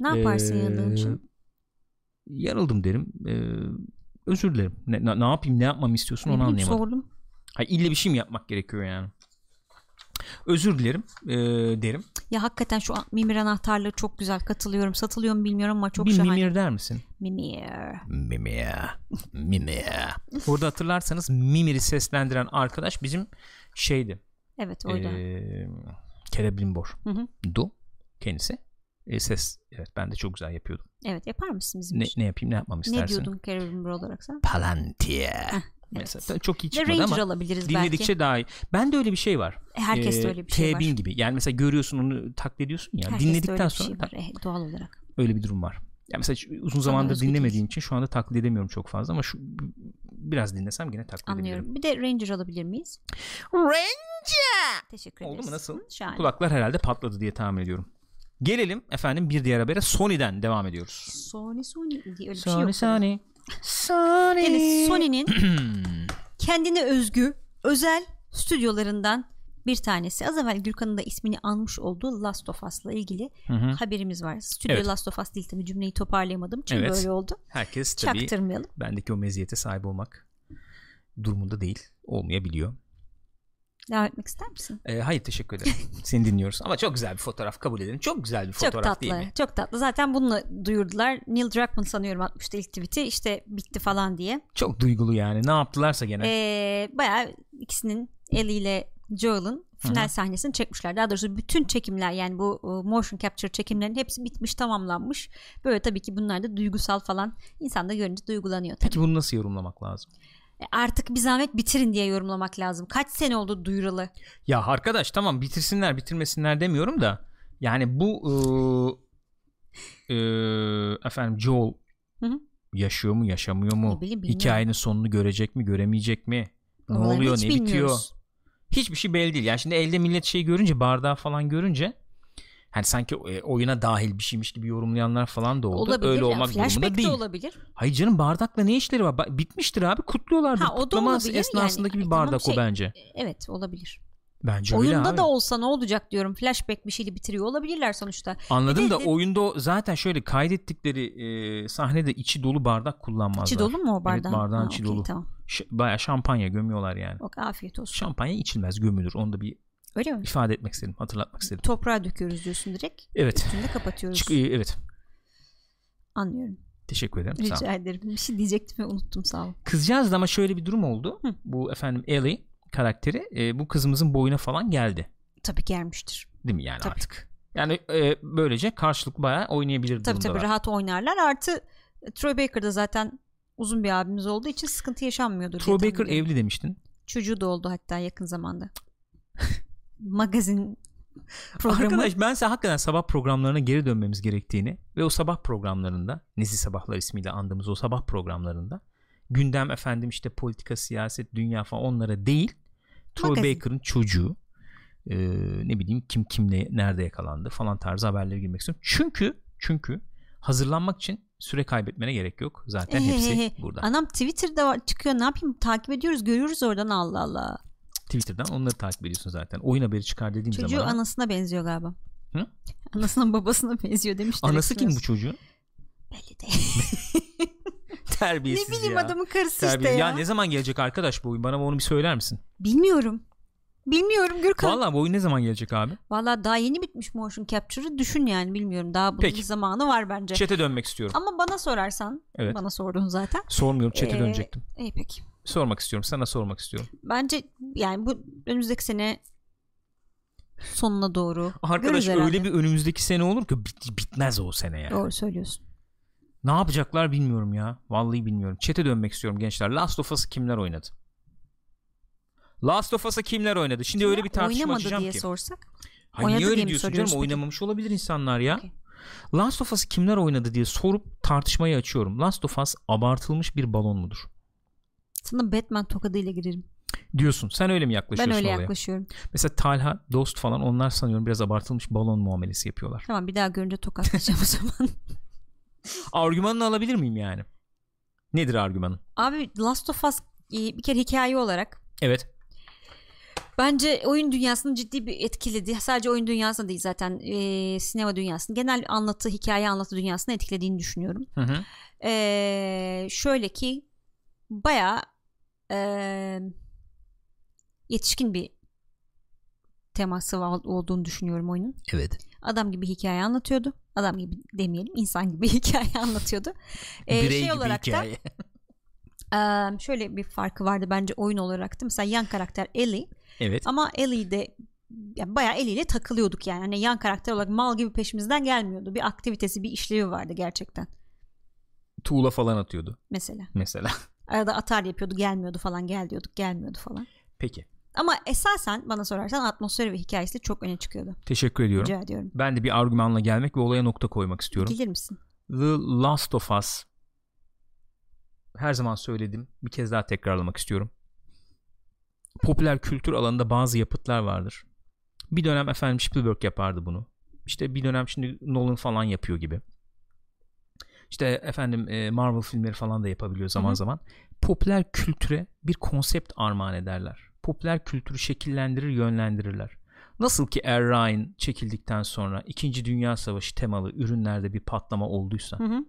Ne yaparsın Ee, yanındığın için? Yanıldım derim. Ee, özür dilerim. Ne, ne, ne yapayım ne yapmamı istiyorsun onu anlayamadım. sordum. Hayır, ille bir şey mi yapmak gerekiyor yani? Özür dilerim ee, derim. Ya hakikaten şu Mimir anahtarlığı çok güzel. Katılıyorum. Satılıyor mu bilmiyorum ama çok bir şahane. mimir der misin? Mimir. Mimir. Mimir. Burada hatırlarsanız Mimir'i seslendiren arkadaş bizim şeydi. Evet oydu. Celebrimbor. Hı hı. Du kendisi. E, ses evet ben de çok güzel yapıyordum. Evet yapar mısın bizim Ne, için? ne yapayım ne yapmamı Ne istersin? diyordun Carolyn Bro olarak sen? Palantir. Mesela Tabii çok iyi çıkmadı Ranger ama alabiliriz dinledikçe daha iyi. Ben de öyle bir şey var. belki. Herkes Ee, öyle bir şey var. T1000 gibi. Yani mesela görüyorsun onu taklit ediyorsun ya. Herkeste dinledikten öyle bir sonra şey var. eh, doğal olarak. öyle bir durum var. Ya mesela uzun zamandır dinlemediğim için şu anda taklit edemiyorum çok fazla ama şu biraz dinlesem yine taklit edebilirim. Anlıyorum. Bir de Ranger alabilir miyiz? Ranger. Teşekkür Oldu ederiz. mu nasıl? Şahane. Kulaklar herhalde patladı diye tahmin ediyorum. Gelelim efendim bir diğer habere Sony'den devam ediyoruz. Sony Sony diye öyle bir şey Sony yok. Sony. Sony. Yani Sony'nin kendine özgü özel stüdyolarından bir tanesi. Az evvel Gürkan'ın da ismini almış olduğu Last of Us'la ilgili Hı hı. haberimiz var. Stüdyo Evet. Last of Us değil tabii cümleyi toparlayamadım. Çünkü Evet. böyle oldu. Herkes tabii Çaktırmayalım. bendeki o meziyete sahip olmak durumunda değil. Olmayabiliyor. Devam etmek ister misin? Ee, hayır teşekkür ederim. Seni dinliyoruz. Ama çok güzel bir fotoğraf kabul edelim. Çok güzel bir Çok fotoğraf değil tatlı. mi? Çok tatlı. Zaten bununla duyurdular. Neil Druckmann sanıyorum atmıştı ilk tweet'i. İşte bitti falan diye. Çok duygulu yani. Ne yaptılarsa gene. Ee, bayağı ikisinin Ellie ile Joel'ın final Hı hı. sahnesini çekmişler. Daha doğrusu bütün çekimler yani bu e, motion capture çekimlerin hepsi bitmiş tamamlanmış. Böyle tabii ki bunlar da duygusal falan. İnsan da görünce duygulanıyor tabii. Peki bunu nasıl yorumlamak lazım? E, Artık bir zahmet bitirin diye yorumlamak lazım. Kaç sene oldu duyuralı? Ya arkadaş tamam bitirsinler bitirmesinler demiyorum da yani bu ıı, ıı, efendim Joel Hı hı. yaşıyor mu yaşamıyor mu? Ne bileyim, bilmiyorum. Hikayenin sonunu görecek mi göremeyecek mi? Ne Oraları oluyor ne bitiyor? bilmiyoruz. Hiçbir şey belli değil. Yani şimdi elde millet şeyi görünce bardağı falan görünce hani sanki e, oyuna dahil bir şeymiş gibi yorumlayanlar falan da oldu. Olabilir. Öyle ya, olmak durumunda de değil. olabilir. Hayır canım bardakla ne işleri var? Bitmiştir abi. Kutluyorlardır. Ha, o da Kutlama olabilir esnasındaki yani. bir Tamam, bardak şey- o bence. E, Evet olabilir. Bence öyle Oyunda abi. da olsa ne olacak diyorum. Flashback bir şeyle bitiriyor olabilirler sonuçta. Anladım de- da oyunda o- zaten şöyle kaydettikleri e, sahnede içi dolu bardak kullanmazlar. İçi dolu mu o bardağın? Evet bardağın Ha, içi okey, dolu. Tamam. Ş- bayağı şampanya gömüyorlar yani. Ok, afiyet olsun. Şampanya içilmez gömülür. Onu da bir Öyle mi? ifade etmek istedim. Hatırlatmak istedim. Toprağa döküyoruz diyorsun direkt. Evet. Üstünde kapatıyoruz. Çık, evet. Anlıyorum. Teşekkür ederim. Sağ. Rica ederim. Bir şey diyecektim ve unuttum sağ ol. Kızcağız da ama şöyle bir durum oldu. Hı. Bu efendim Ellie karakteri e, bu kızımızın boyuna falan geldi. Tabii gelmiştir. Değil mi yani Tabii. artık? Yani e, böylece karşılıklı bayağı oynayabilir Tabii tabii durumdalar. rahat oynarlar. Artı e, Troy Baker da zaten uzun bir abimiz olduğu için sıkıntı yaşanmıyordur. Troy Baker evli demiştin. Çocuğu da oldu hatta yakın zamanda. Magazin programı. Arkadaş ben size hakikaten sabah programlarına geri dönmemiz gerektiğini ve o sabah programlarında Nezi Sabahlar ismiyle andığımız o sabah programlarında gündem efendim işte politika, siyaset, dünya falan onlara değil Troy. Baker'ın çocuğu e, ne bileyim kim kimle nerede yakalandı falan tarzı haberlere girmek istiyorum. Çünkü çünkü hazırlanmak için süre kaybetmene gerek yok. Zaten hepsi burada. Anam Twitter'da var, çıkıyor ne yapayım takip ediyoruz görüyoruz oradan Allah Allah. Twitter'dan onları takip ediyorsun zaten. Oyun haberi çıkar dediğim Çocuğu zaman. anasına benziyor galiba. Hı? Anasının babasına benziyor demişler. Anası kim bu çocuğun? Belli değil. Terbiyesiz ne bileyim ya. adamın karısı Terbiye. işte ya. ya. ne zaman gelecek arkadaş bu oyun? Bana onu bir söyler misin? Bilmiyorum. Bilmiyorum Gürkan. Valla. Vallahi bu oyun ne zaman gelecek abi? daha yeni bitmiş motion capture'ı düşün yani bilmiyorum. Daha bunun Peki. bir zamanı var bence. Chat'e dönmek istiyorum. Ama bana sorarsan Evet. bana sordun zaten. Sormuyorum chat'e Ee, dönecektim. İyi peki. Sormak istiyorum. Sana sormak istiyorum. Bence yani bu önümüzdeki sene sonuna doğru. Arkadaş öyle herhalde. bir önümüzdeki sene olur ki bit- bitmez o sene yani. Doğru söylüyorsun. Ne yapacaklar bilmiyorum ya. Vallahi bilmiyorum. Çete dönmek istiyorum gençler. Last of Us'ı kimler oynadı? Last of Us'ı kimler oynadı? Şimdi öyle bir tartışma Oynamadı açacağım diye ki. sorsak. Hayır, Oynadı niye öyle diyorsun canım? peki? Oynamamış olabilir insanlar ya. Okey. Last of Us'ı kimler oynadı diye sorup tartışmayı açıyorum. Last of Us abartılmış bir balon mudur? Sana Batman tokadıyla girerim. Diyorsun. Sen öyle mi Ben yaklaşıyorsun öyle olaya? yaklaşıyorum. Mesela Talha, Dost falan onlar sanıyorum biraz abartılmış balon muamelesi yapıyorlar. Tamam bir daha görünce tokatlayacağım o zaman. Argümanını alabilir miyim yani? Nedir argümanın? Abi Last of Us e, bir kere hikaye olarak Evet. bence oyun dünyasını ciddi bir etkiledi. Sadece oyun dünyasını değil zaten e, sinema dünyasını. Genel anlatı, hikaye anlatı dünyasını etkilediğini düşünüyorum. Hı hı. E, şöyle ki bayağı e, yetişkin bir teması ol- olduğunu düşünüyorum oyunun. Evet. Adam gibi hikaye anlatıyordu. Adam gibi demeyelim, insan gibi hikaye anlatıyordu. E, Birey şey gibi olarak da hikaye. Eee, şöyle bir farkı vardı bence oyun olarak da mesela yan karakter Ellie evet. ama Ellie de yani bayağı Ellie ile takılıyorduk yani hani yan karakter olarak mal gibi peşimizden gelmiyordu bir aktivitesi bir işlevi vardı gerçekten Tuğla falan atıyordu mesela mesela. Arada atar yapıyordu gelmiyordu falan gel diyorduk gelmiyordu falan Peki. ama esasen bana sorarsan atmosferi ve hikayesi çok öne çıkıyordu Teşekkür ediyorum. rica ediyorum Ben de bir argümanla gelmek ve olaya nokta koymak istiyorum. gelir misin The Last of Us her zaman söyledim. Bir kez daha tekrarlamak istiyorum. Popüler kültür alanında bazı yapıtlar vardır. Bir dönem efendim Spielberg yapardı bunu. İşte bir dönem şimdi Nolan falan yapıyor gibi. İşte efendim Marvel filmleri falan da yapabiliyor zaman Hı hı. zaman. Popüler kültüre bir konsept armağan ederler. Popüler kültürü şekillendirir, yönlendirirler. Nasıl ki Er Ryan çekildikten sonra 2. Dünya Savaşı temalı ürünlerde bir patlama olduysa Hı hı.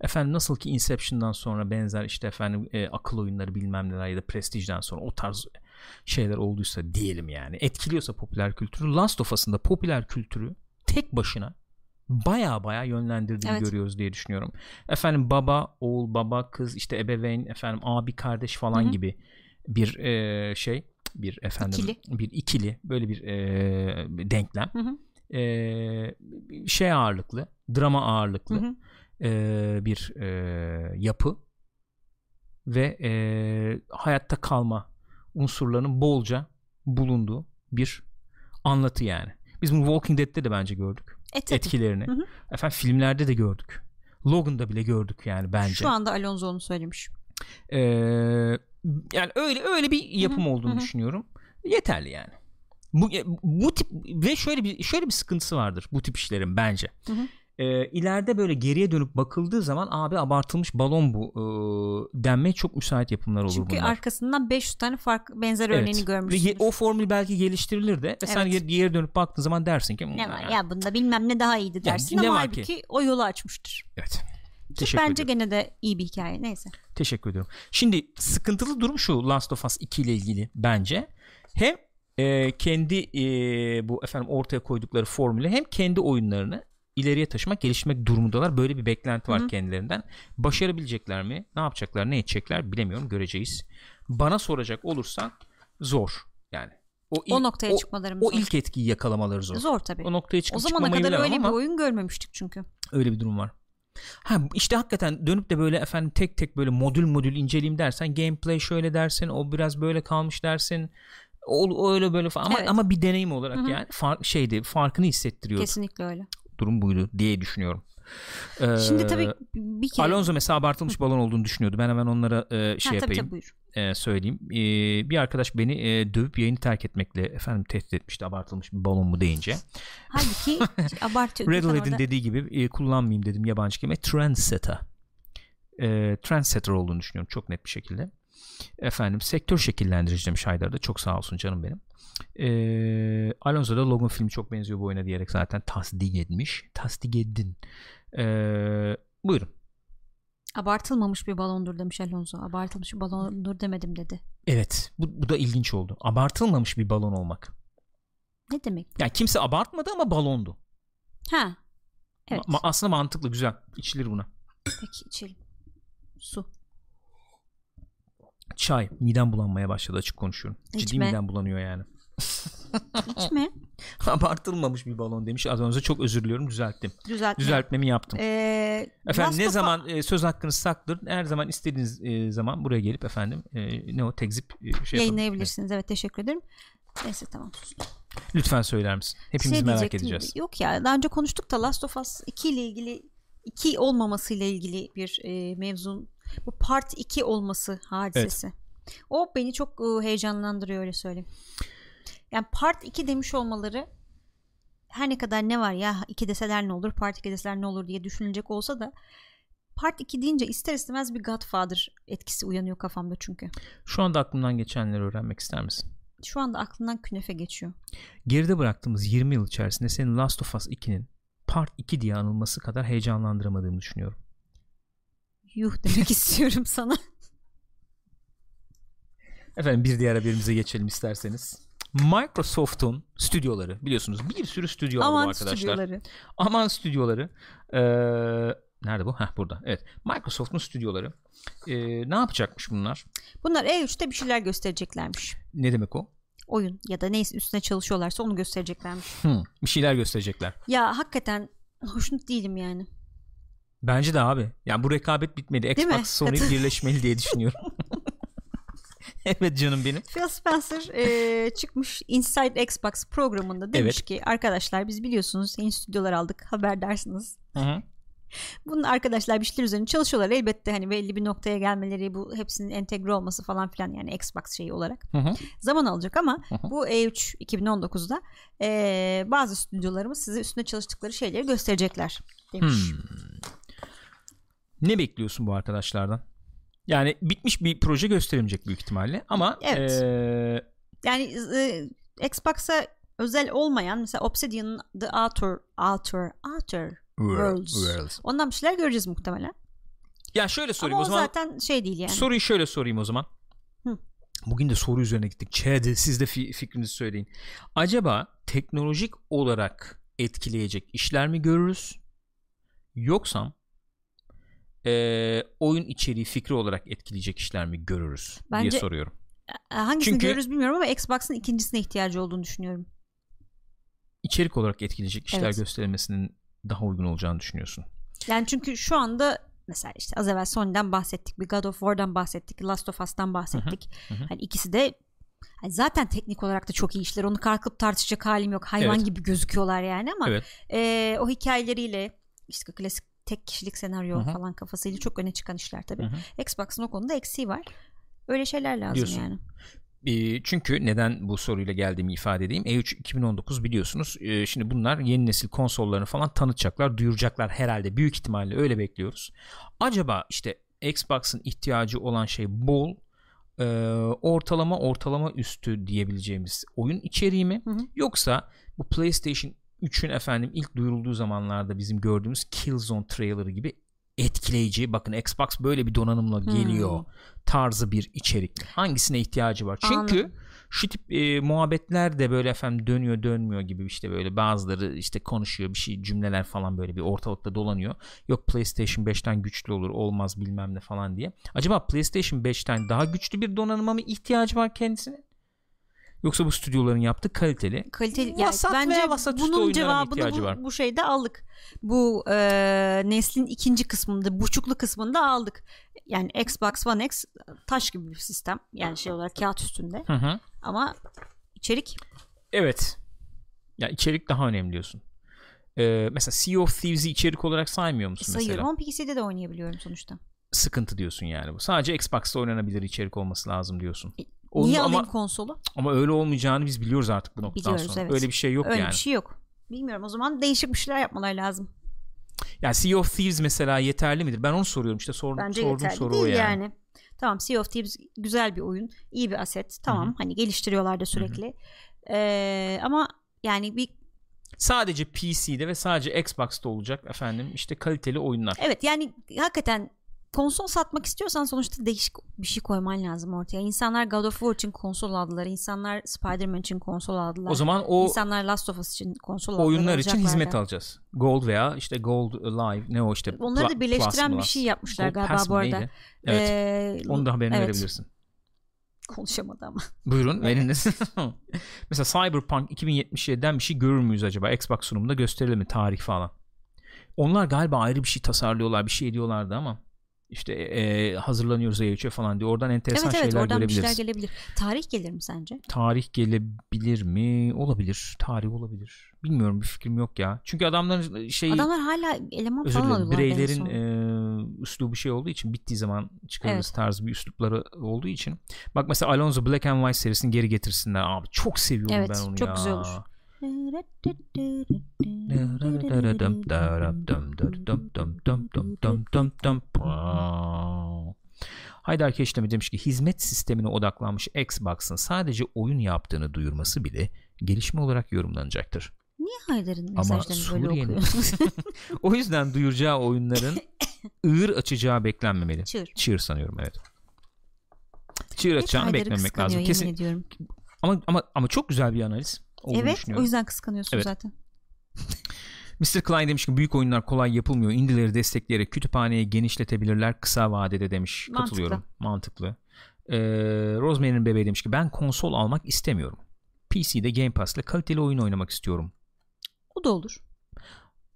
efendim nasıl ki Inception'dan sonra benzer işte efendim e, akıl oyunları bilmem neler ya da Prestige'den sonra o tarz şeyler olduysa diyelim yani etkiliyorsa popüler kültürü Last of Us'ın da popüler kültürü tek başına baya baya yönlendirdiğini Evet. görüyoruz diye düşünüyorum. Efendim baba, oğul, baba, kız, işte ebeveyn, efendim abi, kardeş falan Hı hı. gibi bir e, şey, bir efendim İkili. bir ikili böyle bir e, denklem. E, şey ağırlıklı, drama ağırlıklı e, bir e, yapı ve e, hayatta kalma unsurlarının bolca bulunduğu bir anlatı yani. Biz bunu Walking Dead'te de bence gördük E, tabii. etkilerini. Hı hı. Efendim filmlerde de gördük. Logan'da bile gördük yani bence. Şu anda Alonso onu söylemiş. Ee, yani öyle öyle bir yapım Hı hı, olduğunu hı hı. düşünüyorum. Yeterli yani. Bu bu tip ve şöyle bir şöyle bir sıkıntısı vardır bu tip işlerin bence. Hı hı. Ee, ileride böyle geriye dönüp bakıldığı zaman abi abartılmış balon bu e, denmeye çok müsait yapımlar olur Çünkü bunlar. arkasından 500 tane fark benzer Evet. örneğini Ve görmüşsünüz. ye- o formül belki geliştirilir de ve sen Evet. geri, geri dönüp baktığın zaman dersin ki ne var ya bunda bilmem ne daha iyiydi dersin ne ama halbuki ki? o yolu açmıştır. Evet. Ki Teşekkür bence ederim. gene de iyi bir hikaye. Neyse. Teşekkür ediyorum. Şimdi sıkıntılı durum şu Last of Us 2 ile ilgili bence. Hem e, kendi e, bu efendim ortaya koydukları formülü hem kendi oyunlarını ileriye taşımak, geliştirmek durumundalar. Böyle bir beklenti var Hı hı. kendilerinden. Başarabilecekler mi? Ne yapacaklar? Ne edecekler? Bilemiyorum. Göreceğiz. Bana soracak olursan zor. Yani o, O ilk- noktaya o, çıkmalarımız o zor. ilk etkiyi yakalamaları zor. Zor tabii. O noktaya çıkıp O zamana kadar öyle ama bir oyun görmemiştik çünkü. öyle bir durum var. Ha işte hakikaten dönüp de böyle efendim tek tek böyle modül modül inceleyeyim dersen gameplay şöyle dersin o biraz böyle kalmış dersin o, o öyle böyle falan ama, Evet. ama bir deneyim olarak Hı hı. yani fark şeydi farkını hissettiriyordu. Kesinlikle öyle. Durum buydu diye düşünüyorum. Ee, Şimdi tabii bir kere Alonso mesela abartılmış balon olduğunu düşünüyordu. Ben hemen onlara e, şey ha, tabii, yapayım tabii, e, söyleyeyim. E, bir arkadaş beni e, dövüp yayını terk etmekle efendim tehdit etmişti abartılmış bir balon mu deyince. Halbuki abartıyor. Radiohead'in orada- dediği gibi e, kullanmayayım dedim yabancı kelime. Trendsetter. E, trendsetter olduğunu düşünüyorum çok net bir şekilde. Efendim sektör şekillendirici demiş Haydar da çok sağ olsun canım benim. E, Alonso da Logan filmi çok benziyor bu oyuna diyerek zaten tasdik etmiş. Tasdik edin. E, buyurun. Abartılmamış bir balondur demiş Alonso. Abartılmış bir balondur demedim dedi. Evet bu, bu da ilginç oldu. Abartılmamış bir balon olmak. Ne demek? Yani kimse abartmadı ama balondu. Ha. Evet. Ma- aslında mantıklı güzel. İçilir buna. Peki içelim. Su. Çay. Midem bulanmaya başladı açık konuşuyorum. Ciddi İçme. midem bulanıyor yani. Hiç mi? Abartılmamış bir balon demiş. Az önce çok özür diliyorum düzelttim. Düzeltme. Düzeltmemi yaptım. Ee, efendim ne of- zaman e, söz hakkınız saklıdır. Her zaman istediğiniz e, zaman buraya gelip efendim e, ne o tekzip e, şey yayınlayabilirsiniz. Evet teşekkür ederim. Neyse tamam. Evet. Lütfen söyler misin? Hepimiz Şey merak edeceğiz. Yok ya daha önce konuştuk da Last of Us 2 ile ilgili 2 olmamasıyla ilgili bir e, mevzun bu part 2 olması hadisesi. O beni çok e, heyecanlandırıyor öyle söyleyeyim. Yani part 2 demiş olmaları her ne kadar ne var ya 2 deseler ne olur part 2 deseler ne olur diye düşünülecek olsa da part 2 deyince ister istemez bir Godfather etkisi uyanıyor kafamda çünkü. Şu anda aklımdan geçenleri öğrenmek ister misin? Şu anda aklından künefe geçiyor. Geride bıraktığımız 20 yıl içerisinde senin Last of Us 2'nin Part 2 diye anılması kadar heyecanlandıramadığımı düşünüyorum. Yuh demek istiyorum sana. Efendim bir diğer haberimize geçelim isterseniz. Microsoft'un stüdyoları biliyorsunuz bir sürü stüdyo Aman arkadaşlar. stüdyoları. Aman stüdyoları. Ee, nerede bu? Heh burada. Evet. Microsoft'un stüdyoları. Ee, ne yapacakmış bunlar? Bunlar E3'te bir şeyler göstereceklermiş. Ne demek o? Oyun ya da neyse üstüne çalışıyorlarsa onu göstereceklermiş. Hmm, bir şeyler gösterecekler. Ya hakikaten hoşnut değilim yani. Bence de abi. Yani bu rekabet bitmedi. Xbox Sony birleşmeli diye düşünüyorum. evet canım benim. Phil Spencer e, çıkmış Inside Xbox programında demiş Evet. ki arkadaşlar biz biliyorsunuz yeni stüdyolar aldık haberdarsınız. Hı hı. Bunun arkadaşlar bir şeyler üzerine çalışıyorlar. Elbette hani belli bir noktaya gelmeleri bu hepsinin entegre olması falan filan yani Xbox şeyi olarak Hı hı. zaman alacak ama Hı hı. bu E3 2019'da e, bazı stüdyolarımız size üstüne çalıştıkları şeyleri gösterecekler demiş. Hmm. Ne bekliyorsun bu arkadaşlardan? Yani bitmiş bir proje gösterilmeyecek büyük ihtimalle ama Evet. ee, Yani e, Xbox'a özel olmayan mesela Obsidian'ın The Outer Outer Outer Worlds. Worlds. Ondan bir şeyler göreceğiz muhtemelen. Ya şöyle sorayım Ama o o zaman. zaten şey değil yani. Soruyu şöyle sorayım o zaman. Hı. Bugün de soru üzerine gittik. Çağdı siz de fi- fikrinizi söyleyin. Acaba teknolojik olarak etkileyecek işler mi görürüz? Yoksa eee, oyun içeriği fikri olarak etkileyecek işler mi görürüz diye Bence- soruyorum. E, Hangisini Çünkü- görürüz bilmiyorum ama Xbox'ın ikincisine ihtiyacı olduğunu düşünüyorum. İçerik olarak etkileyecek işler Evet. gösterilmesinin daha uygun olacağını düşünüyorsun. Yani çünkü şu anda mesela işte az evvel Sony'den bahsettik, bir God of War'dan bahsettik, Last of Us'tan bahsettik. hı hı. Hani ikisi de hani zaten teknik olarak da çok iyi işler. Onu kalkıp tartışacak halim yok. Hayvan Evet. gibi gözüküyorlar yani ama Evet. e, o hikayeleri işte klasik tek kişilik senaryo Hı hı. falan kafasıyla çok öne çıkan işler tabii. Hı hı. Xbox'ın o konuda eksiği var. Öyle şeyler lazım Diyorsun. yani. E, çünkü neden bu soruyla geldiğimi ifade edeyim. E3 2019 biliyorsunuz. E, şimdi bunlar yeni nesil konsollarını falan tanıtacaklar, duyuracaklar herhalde. Büyük ihtimalle öyle bekliyoruz. Acaba işte Xbox'ın ihtiyacı olan şey bol e, ortalama ortalama üstü diyebileceğimiz oyun içeriği mi? Hı hı. Yoksa bu PlayStation 3'ün efendim ilk duyurulduğu zamanlarda bizim gördüğümüz Killzone trailer'ı gibi etkileyici bakın Xbox böyle bir donanımla geliyor Hmm. tarzı bir içerik? Hangisine ihtiyacı var? Çünkü Anladım. şu tip e, muhabbetler de böyle efendim dönüyor dönmüyor gibi işte böyle bazıları işte konuşuyor bir şey cümleler falan böyle bir ortalıkta dolanıyor. Yok PlayStation 5'ten güçlü olur olmaz bilmem ne falan diye. Acaba PlayStation 5'ten daha güçlü bir donanıma mı ihtiyacı var kendisine? Yoksa bu stüdyoların yaptığı kaliteli Kaliteli yani Vasat bence veya vasat bunun cevabını bu, var? bu şeyde aldık. Bu e, neslin ikinci kısmında, buçuklu kısmında aldık. Yani Xbox One X taş gibi bir sistem. Yani şey olarak kağıt üstünde. Hı hı. Ama içerik Evet. Ya içerik daha önemli diyorsun. Ee, mesela Sea of Thieves'i içerik olarak saymıyor musun sayıyorum mesela? ama PC'de de oynayabiliyorum sonuçta. Sıkıntı diyorsun yani bu. Sadece Xbox'ta oynanabilir içerik olması lazım diyorsun. Onun Niye ama alayım konsolu? ama öyle olmayacağını biz biliyoruz artık bu noktadan Biliyoruz, sonra. evet. Öyle bir şey yok Öyle yani. bir şey yok. Bilmiyorum o zaman değişik bir şeyler yapmaları lazım. Yani Sea of Thieves mesela yeterli midir? Ben onu soruyorum işte sor, Bence yeterli soru değil o yani. yani. Tamam Sea of Thieves güzel bir oyun. iyi bir aset. Tamam Hı hı. hani geliştiriyorlar da sürekli. Ee, ama yani bir Sadece PC'de ve sadece Xbox'ta olacak efendim işte kaliteli oyunlar. Evet yani hakikaten konsol satmak istiyorsan sonuçta değişik bir şey koyman lazım ortaya. İnsanlar God of War için konsol aldılar. İnsanlar Spider-Man için konsol aldılar. O zaman o İnsanlar Last of Us için konsol aldılar. oyunlar için hizmet alacağız. Gold veya işte Gold Live ne o işte. Onları da birleştiren Plus bir şey yapmışlar Gold galiba bu arada. neydi? Evet. Ee, Onu da haberini evet. verebilirsin. Konuşamadı ama. Buyurun veriniz. Mesela Cyberpunk 2077'den bir şey görür müyüz acaba? Xbox sunumunda gösterelim mi tarih falan? Onlar galiba ayrı bir şey tasarlıyorlar, bir şey ediyorlardı ama işte e, hazırlanıyoruz E3'e falan diye. Oradan enteresan evet evet şeyler oradan görebiliriz. şeyler gelebilir. Tarih gelir mi sence? Tarih gelebilir mi? Olabilir. Tarih olabilir. Bilmiyorum bir fikrim yok ya. Çünkü adamların şey Adamlar hala eleman özür falan alıyorlar. bireylerin e, üslubu şey olduğu için bittiği zaman çıkarırız Evet. tarzı bir üslupları olduğu için. Bak mesela Alonso Black and White serisini geri getirsinler abi. Çok seviyorum Evet, ben onu çok ya. güzel olur. Haydar Keşlemi demiş ki hizmet sistemine odaklanmış Xbox'ın sadece oyun yaptığını duyurması bile gelişme olarak yorumlanacaktır. Niye Haydar'ın Ama mesajlarını böyle Suriye'nin- okuyorsunuz? O yüzden duyuracağı oyunların ığır açacağı beklenmemeli. Çığır. Sanıyorum evet. Çığır açacağını beklememek lazım. Kesin ediyorum. ama ama ama çok güzel bir analiz olduğunu Evet o yüzden kıskanıyorsun Evet. zaten. Mr. Klein demiş ki büyük oyunlar kolay yapılmıyor. Indie'leri destekleyerek kütüphaneyi genişletebilirler kısa vadede demiş. Mantıklı. Katılıyorum. Mantıklı. Ee, Rosemary'nin bebeği demiş ki ben konsol almak istemiyorum. PC'de Game Pass ile kaliteli oyun oynamak istiyorum. O da olur.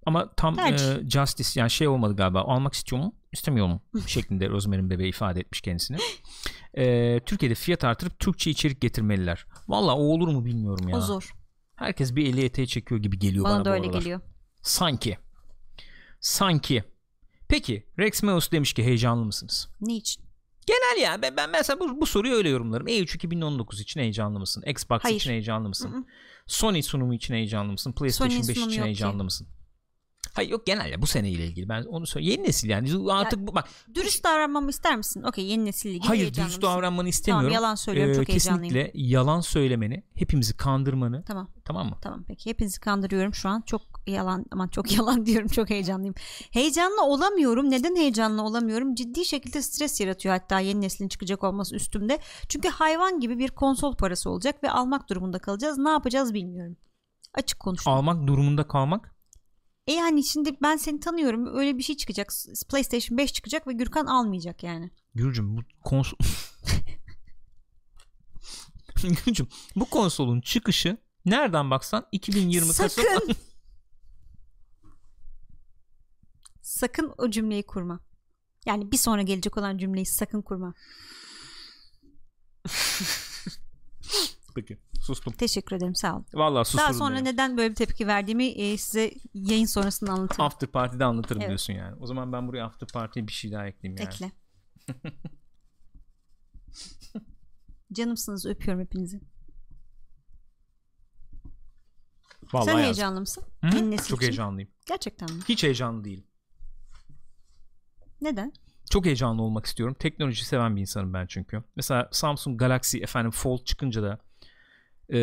Ama tam Tercih. e, justice yani şey olmadı galiba. Almak istiyorum istemiyorum şeklinde Rosemary'nin bebeği ifade etmiş kendisini. Ee, Türkiye'de fiyat artırıp Türkçe içerik getirmeliler. Valla o olur mu bilmiyorum ya. O zor. Herkes bir eli eteği çekiyor gibi geliyor bana, Bana da öyle aralar. geliyor. Sanki. Sanki. Peki Rex Meus demiş ki heyecanlı mısınız? Niçin? Genel ya ben, ben mesela bu, bu soruyu öyle yorumlarım. E3 2019 için heyecanlı mısın? Xbox Hayır. için heyecanlı mısın? Hı hı. Sony sunumu için heyecanlı mısın? PlayStation Sony'nin 5 sunumu için heyecanlı ki. mısın? Hayır yok genel ya bu seneyle ilgili ben onu söyleyeyim. Yeni nesil yani artık bu bak Dürüst davranmamı ister misin? Okey yeni nesille ilgili hayır dürüst mısın? davranmanı istemiyorum. Tamam yalan söylüyorum Ee, çok heyecanlıyım. kesinlikle yalan söylemeni, hepimizi kandırmanı Tamam tamam mı? tamam peki hepinizi kandırıyorum şu an çok yalan aman çok yalan diyorum çok heyecanlıyım. Heyecanlı olamıyorum neden heyecanlı olamıyorum ciddi şekilde stres yaratıyor hatta yeni neslin çıkacak olması üstümde. Çünkü hayvan gibi bir konsol parası olacak ve almak durumunda kalacağız ne yapacağız bilmiyorum. Açık konuştum. Almak durumunda kalmak E yani şimdi ben seni tanıyorum öyle bir şey çıkacak PlayStation 5 çıkacak ve Gürkan almayacak yani. Gürcüm bu konsol Gürcüm bu konsolun çıkışı nereden baksan 2020 Kasım Sakın. sakın o cümleyi kurma. Yani bir sonra gelecek olan cümleyi sakın kurma. Peki sustum. Teşekkür ederim sağ olun. Vallahi susturdun Daha sonra beni. neden böyle bir tepki verdiğimi e, size yayın sonrasında anlatırım. After Party'de anlatırım Evet. diyorsun yani. O zaman ben buraya After Party'ye bir şey daha ekleyeyim yani. Ekle. Canımsınız öpüyorum hepinizi. Vallahi Sen yazdım. heyecanlı mısın? Hı? Yeni nesil Çok için. heyecanlıyım. Gerçekten mi? Hiç heyecanlı değilim. Neden? Çok heyecanlı olmak istiyorum. Teknoloji seven bir insanım ben çünkü. Mesela Samsung Galaxy efendim Fold çıkınca da e,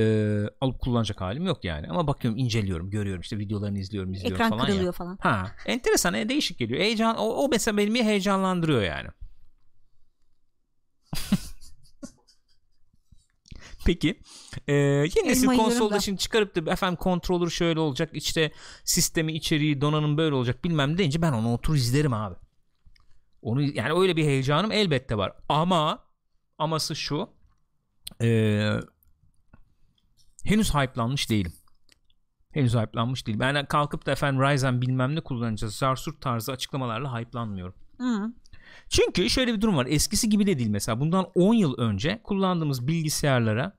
alıp kullanacak halim yok yani. Ama bakıyorum inceliyorum, görüyorum işte videolarını izliyorum, izliyorum Ekran falan kırılıyor ya. falan. Ha, enteresan, e, değişik geliyor. Heyecan o, o mesela beni heyecanlandırıyor yani. Peki e, yeni nesil konsolda da. şimdi çıkarıp da efendim controller şöyle olacak işte sistemi içeriği donanım böyle olacak bilmem deyince ben onu otur izlerim abi. Onu yani öyle bir heyecanım elbette var ama aması şu e, henüz hype'lanmış değilim. Henüz hype'lanmış değilim. Ben kalkıp da efendim Ryzen bilmem ne kullanacağız. Zarsurt tarzı açıklamalarla hype'lanmıyorum. Hı. Çünkü şöyle bir durum var. Eskisi gibi de değil mesela. Bundan 10 yıl önce kullandığımız bilgisayarlara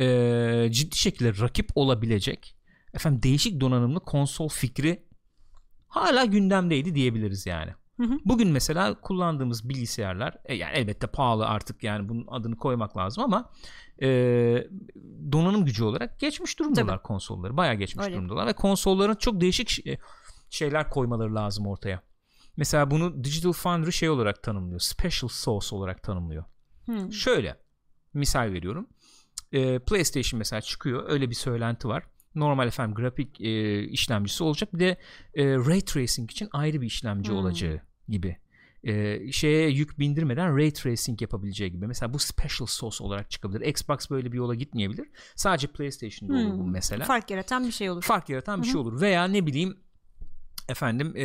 e, ciddi şekilde rakip olabilecek efendim değişik donanımlı konsol fikri hala gündemdeydi diyebiliriz yani. Hı hı. Bugün mesela kullandığımız bilgisayarlar e, yani elbette pahalı artık yani bunun adını koymak lazım ama e, donanım gücü olarak geçmiş durumdalar Tabii. konsolları. Bayağı geçmiş Öyle. durumdalar ve konsolların çok değişik şey- şeyler koymaları lazım ortaya. Mesela bunu Digital Foundry şey olarak tanımlıyor. Special Sauce olarak tanımlıyor. Hı. Şöyle misal veriyorum. Ee, PlayStation mesela çıkıyor. Öyle bir söylenti var. Normal efendim grafik e, işlemcisi olacak. Bir de e, Ray Tracing için ayrı bir işlemci Hmm. olacağı gibi. E, şeye yük bindirmeden Ray Tracing yapabileceği gibi. Mesela bu Special Sauce olarak çıkabilir. Xbox böyle bir yola gitmeyebilir. Sadece PlayStation'da olur bu Hmm. mesela Fark yaratan bir şey olur. fark yaratan bir Hı hı. şey olur veya ne bileyim efendim e,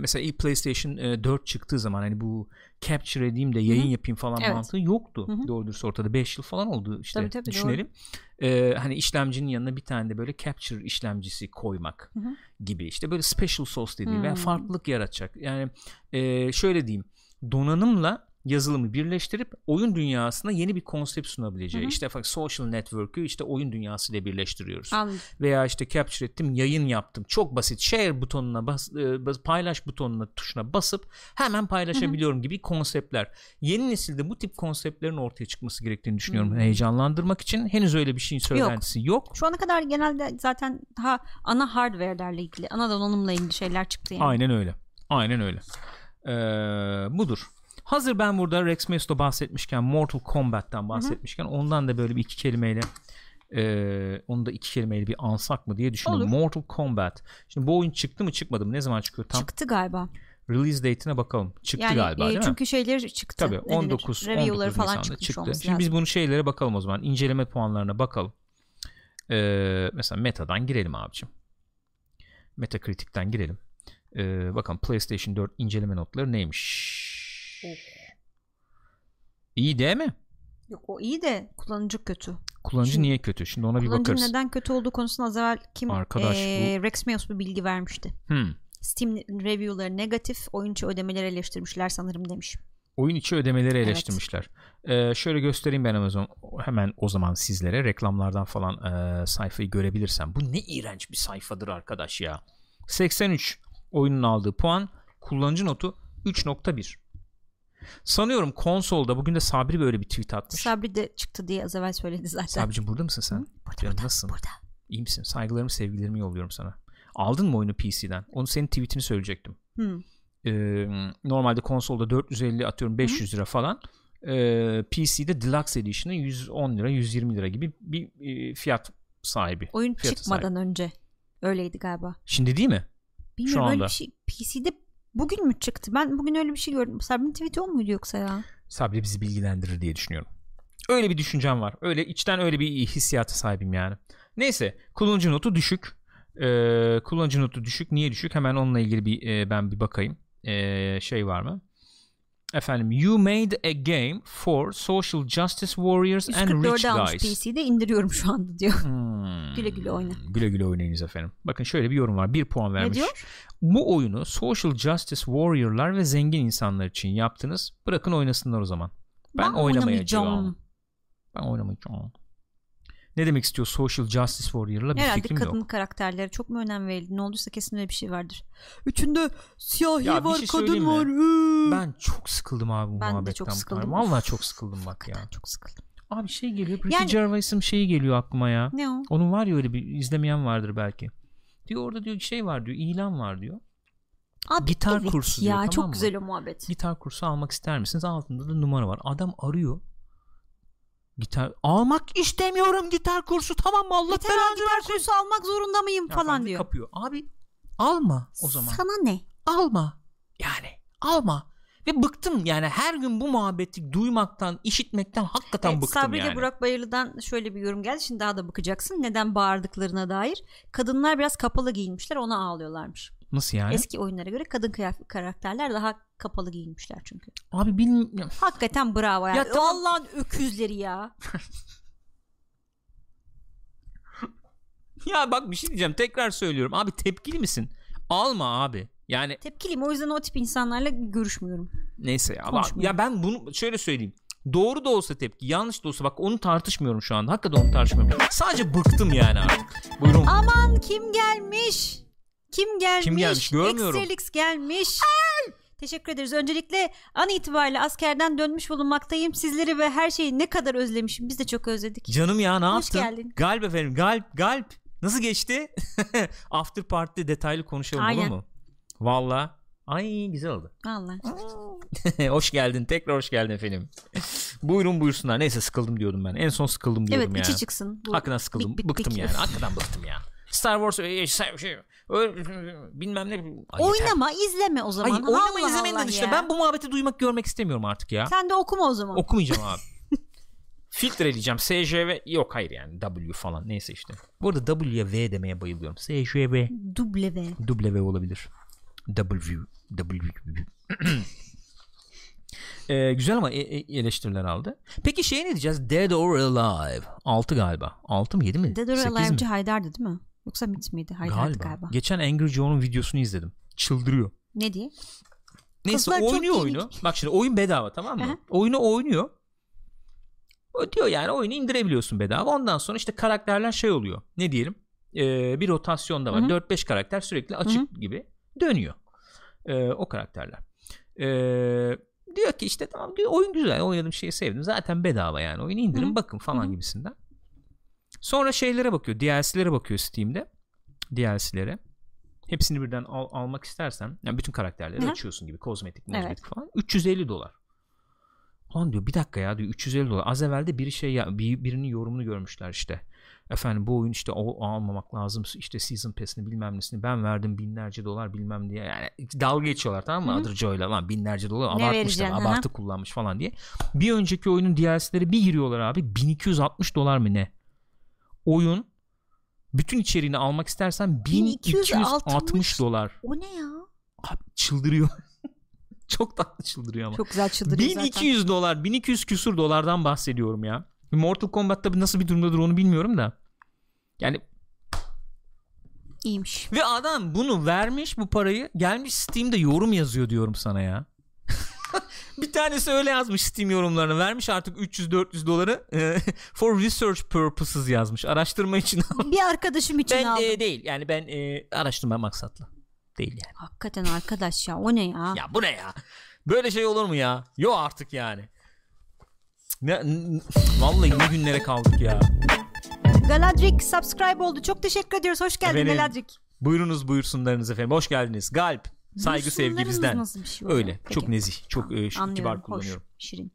mesela ilk PlayStation e, 4 çıktığı zaman hani bu capture edeyim de yayın Hı-hı. yapayım falan Evet. mantığı yoktu. Hı-hı. Doğru dürüst ortada 5 yıl falan oldu işte Tabii, tabii, düşünelim. E, hani işlemcinin yanına bir tane de böyle capture işlemcisi koymak Hı-hı. gibi işte böyle special sauce dediği veya Hmm. farklılık yaratacak. Yani e, şöyle diyeyim donanımla yazılımı birleştirip oyun dünyasına yeni bir konsept sunabileceği. Hı hı. İşte social network'ü işte oyun dünyasıyla birleştiriyoruz Anladım. veya işte capture ettim yayın yaptım çok basit share butonuna bas, e, bas- paylaş butonuna tuşuna basıp hemen paylaşabiliyorum gibi konseptler yeni nesilde bu tip konseptlerin ortaya çıkması gerektiğini düşünüyorum Hmm. heyecanlandırmak için henüz öyle bir şeyin söylentisi yok, Şu ana kadar genelde zaten daha ana hardware'lerle ilgili, ana donanımla ilgili şeyler çıktı yani. aynen öyle aynen öyle Ee, budur hazır ben burada Rex Mesto bahsetmişken Mortal Kombat'tan bahsetmişken ondan da böyle bir iki kelimeyle e, onu da iki kelimeyle bir ansak mı diye düşündüm Olur. Mortal Kombat şimdi bu oyun çıktı mı çıkmadı mı ne zaman çıkıyor tam Çıktı galiba. release date'ine bakalım. Çıktı yani galiba e, değil mi? çünkü şeyleri çıktı. Tabii Ne denir? 19 Review'ları 19 falan Nisan'da çıkmış çıktı. Şimdi biz lazım. bunu şeylere bakalım o zaman. İnceleme puanlarına bakalım. Ee, mesela Meta'dan girelim abicim. Metacritic'ten girelim. Ee, bakalım PlayStation 4 inceleme notları neymiş? İyi değil mi? Yok o iyi de kullanıcı kötü. Kullanıcı Şimdi- niye kötü? Şimdi ona bir Kullanıcı bakarız. neden kötü olduğu konusunda az evvel kim Arkadaş e, Rex Meos bir bilgi vermişti. Hmm. Steam review'ları negatif, oyun içi ödemeleri eleştirmişler sanırım demiş. Oyun içi ödemeleri Evet. eleştirmişler. Ee, şöyle göstereyim ben Amazon hemen o zaman sizlere reklamlardan falan e, sayfayı görebilirsem. Bu ne iğrenç bir sayfadır arkadaş ya. 83 oyunun aldığı puan, kullanıcı notu 3.1. Sanıyorum konsolda bugün de Sabri böyle bir tweet atmış. Sabri de çıktı diye az evvel söyledi zaten. Sabricim burada mısın sen? Burada, Canım burada, nasılsın? burada. İyi misin? Saygılarımı, sevgilerimi yolluyorum sana. Aldın mı oyunu PC'den? Onu senin tweetini söyleyecektim. Hmm. Ee, normalde konsolda 450 atıyorum 500 lira falan. Ee, PC'de Deluxe Edition'ı 110 lira 120 lira gibi bir e, fiyat sahibi. Oyun Fiyatı çıkmadan önce öyleydi galiba. Şimdi değil mi? Bilmiyorum Şu öyle anda. bir şey PC'de bugün mü çıktı? Ben bugün öyle bir şey gördüm. Sabri'nin tweet'i o muydu yoksa ya? Sabri bizi bilgilendirir diye düşünüyorum. Öyle bir düşüncem var. Öyle içten öyle bir hissiyata sahibim yani. Neyse kullanıcı notu düşük. Ee, kullanıcı notu düşük. Niye düşük? Hemen onunla ilgili bir e, ben bir bakayım. Ee, şey var mı? Efendim you made a game for social justice warriors and rich 144'e almış guys. PC'de indiriyorum şu anda diyor. Hmm. Güle güle oyna. Güle güle oynayınız efendim. Bakın şöyle bir yorum var. Bir puan Ne vermiş. diyor? Bu oyunu social justice warrior'lar ve zengin insanlar için yaptınız. Bırakın oynasınlar o zaman. Ben, oynamayacağım. oynamayacağım. Ben oynamayacağım. Ne demek istiyor social justice warrior'la bir Herhalde fikrim kadın yok. karakterlere çok mu önem verildi? Ne olduysa kesin öyle bir şey vardır. Üçünde siyahi Ya var, şey kadın mi? var. Ben çok sıkıldım abi bu Ben de muhabbetten. çok bu sıkıldım. kadar. Vallahi çok sıkıldım bak Hakikaten ya. çok sıkıldım. Abi şey geliyor. Ricky Yani- Gervais'ın şeyi geliyor aklıma ya. Ne o? Onun var ya öyle bir izlemeyen vardır belki. Diyor orada diyor şey var diyor ilan var diyor. Abi Gitar evet kursu ya diyor, tamam çok mı? güzel o muhabbet. Gitar kursu almak ister misiniz? Altında da numara var. Adam arıyor. Gitar almak istemiyorum gitar kursu tamam mı Allah Yeter belanı gitar kursu almak zorunda mıyım Ya falan diyor. Kapıyor. Abi alma o zaman. Sana ne? alma. Yani alma. Ve bıktım yani her gün bu muhabbeti duymaktan, işitmekten hakikaten Evet, bıktım Sabri yani. ile Burak Bayırlı'dan şöyle bir yorum geldi. Şimdi daha da bakacaksın. Neden bağırdıklarına dair. Kadınlar biraz kapalı giyinmişler. Ona ağlıyorlarmış. Nasıl yani? Eski oyunlara göre kadın kıyafet karakterler daha kapalı giyinmişler çünkü. Abi bilmiyorum. Hakikaten bravo yani. Ya tamam. Allah'ın öküzleri ya. Ya bak bir şey diyeceğim tekrar söylüyorum. Abi tepkili misin? Alma abi. Yani Tepkiliyim o yüzden o tip insanlarla görüşmüyorum. neyse ya. Konuşmuyorum. Ya ben bunu şöyle söyleyeyim. Doğru da olsa tepki, yanlış da olsa bak onu tartışmıyorum şu anda. Hakikaten onu tartışmıyorum. Sadece bıktım yani artık. Buyurun. Aman kim gelmiş? Kim gelmiş? Kim gelmiş? Görmüyorum. Excelix gelmiş. Teşekkür ederiz. Öncelikle an itibariyle askerden dönmüş bulunmaktayım. Sizleri ve her şeyi ne kadar özlemişim. Biz de çok özledik. Canım ya ne Hoş yaptın? geldin. Galp efendim galp galp. Nasıl geçti? After party'de detaylı konuşalım Aynen. olur mu? Valla. Ay güzel oldu. Vallahi. hoş geldin. Tekrar hoş geldin efendim. Buyurun buyursunlar. Neyse sıkıldım diyordum ben. En son sıkıldım diyordum Evet yani. içi çıksın. Bu Hakikaten sıkıldım. bik bik bıktım bik. yani. Hakikaten bıktım ya. Star Wars e, şey, şey, öyle, bilmem ne. Ay, yeter. Oynama izleme o zaman. Ay, oynama izlemeyin de işte. Ben bu muhabbeti duymak görmek istemiyorum artık ya. Sen de okuma o zaman. Okumayacağım abi. Filtreleyeceğim. SJV yok hayır yani W falan neyse işte. Bu arada W'ye V demeye bayılıyorum. SJV V. W olabilir. W W Ee, güzel ama e- e- eleştiriler aldı. Peki şey ne diyeceğiz? Dead or Alive. 6 galiba. 6 mı 7 mi? Dead or 8 mi? Alive'ci Haydar'dı değil mi? Yoksa Mit miydi? Haydar'dı Galiba. galiba. Geçen Angry Joe'nun videosunu izledim. Çıldırıyor. Ne diye? Neyse Kızlar oynuyor iyi. oyunu. Bak şimdi oyun bedava tamam mı? Aha. Oyunu oynuyor. O diyor yani oyunu indirebiliyorsun bedava. Ondan sonra işte karakterler şey oluyor. Ne diyelim? Ee, bir rotasyonda var. Hı hı. 4-5 karakter sürekli açık gibi dönüyor. Ee, o karakterler. Ee, diyor ki işte tamam diyor oyun güzel. Oynadığım şeyi sevdim. Zaten bedava yani. Oyunu indirin Hı hı. bakın falan Hı hı. gibisinden. Sonra şeylere bakıyor. DLC'lere bakıyor Steam'de. DLC'lere. Hepsini birden al- almak istersen yani bütün karakterleri Hı hı. açıyorsun gibi kozmetik Evet. kozmetik falan 350 dolar. Lan diyor bir dakika ya diyor 350 dolar. Az evvel de biri şey ya bir, birinin yorumunu görmüşler işte. Efendim bu oyun işte o almamak lazım işte season pass'ini bilmem nesini ben verdim binlerce dolar bilmem diye yani dalga geçiyorlar tamam mı Hı hı. Adır Joe'yla lan binlerce dolar hı hı. abartı kullanmış falan diye. Bir önceki oyunun DLC'leri bir giriyorlar abi 1260 dolar mı ne? Oyun bütün içeriğini almak istersen 1260 1260 dolar. O ne ya? Abi çıldırıyor. Çok tatlı çıldırıyor ama. Çok güzel çıldırıyor zaten. 1200 dolar 1200 küsur dolardan bahsediyorum ya. Mortal Kombat tabi nasıl bir durumdadır onu bilmiyorum da. Yani İyiymiş. ve adam bunu vermiş bu parayı gelmiş Steam'de yorum yazıyor diyorum sana ya. bir tanesi öyle yazmış Steam yorumlarını vermiş artık 300-400 doları e, for research purposes yazmış. Araştırma için Bir arkadaşım için ben aldım. e, değil. Yani ben e, araştırma maksatlı. Değil yani. Hakikaten arkadaş ya. O ne ya? ya bu ne ya? Böyle şey olur mu ya? Yok artık yani. Ne, vallahi ne günlere kaldık ya Galadrick subscribe oldu. Çok teşekkür ediyoruz. Hoş geldin Efendim, Galadrick. Buyurunuz buyursunlarınız efendim. Hoş geldiniz. Galp. Saygı sevgi bizden. nasıl bir şey Öyle. Peki. Çok nezih. Çok e, şu- Anlıyorum. kibar Hoş, kullanıyorum. şirin.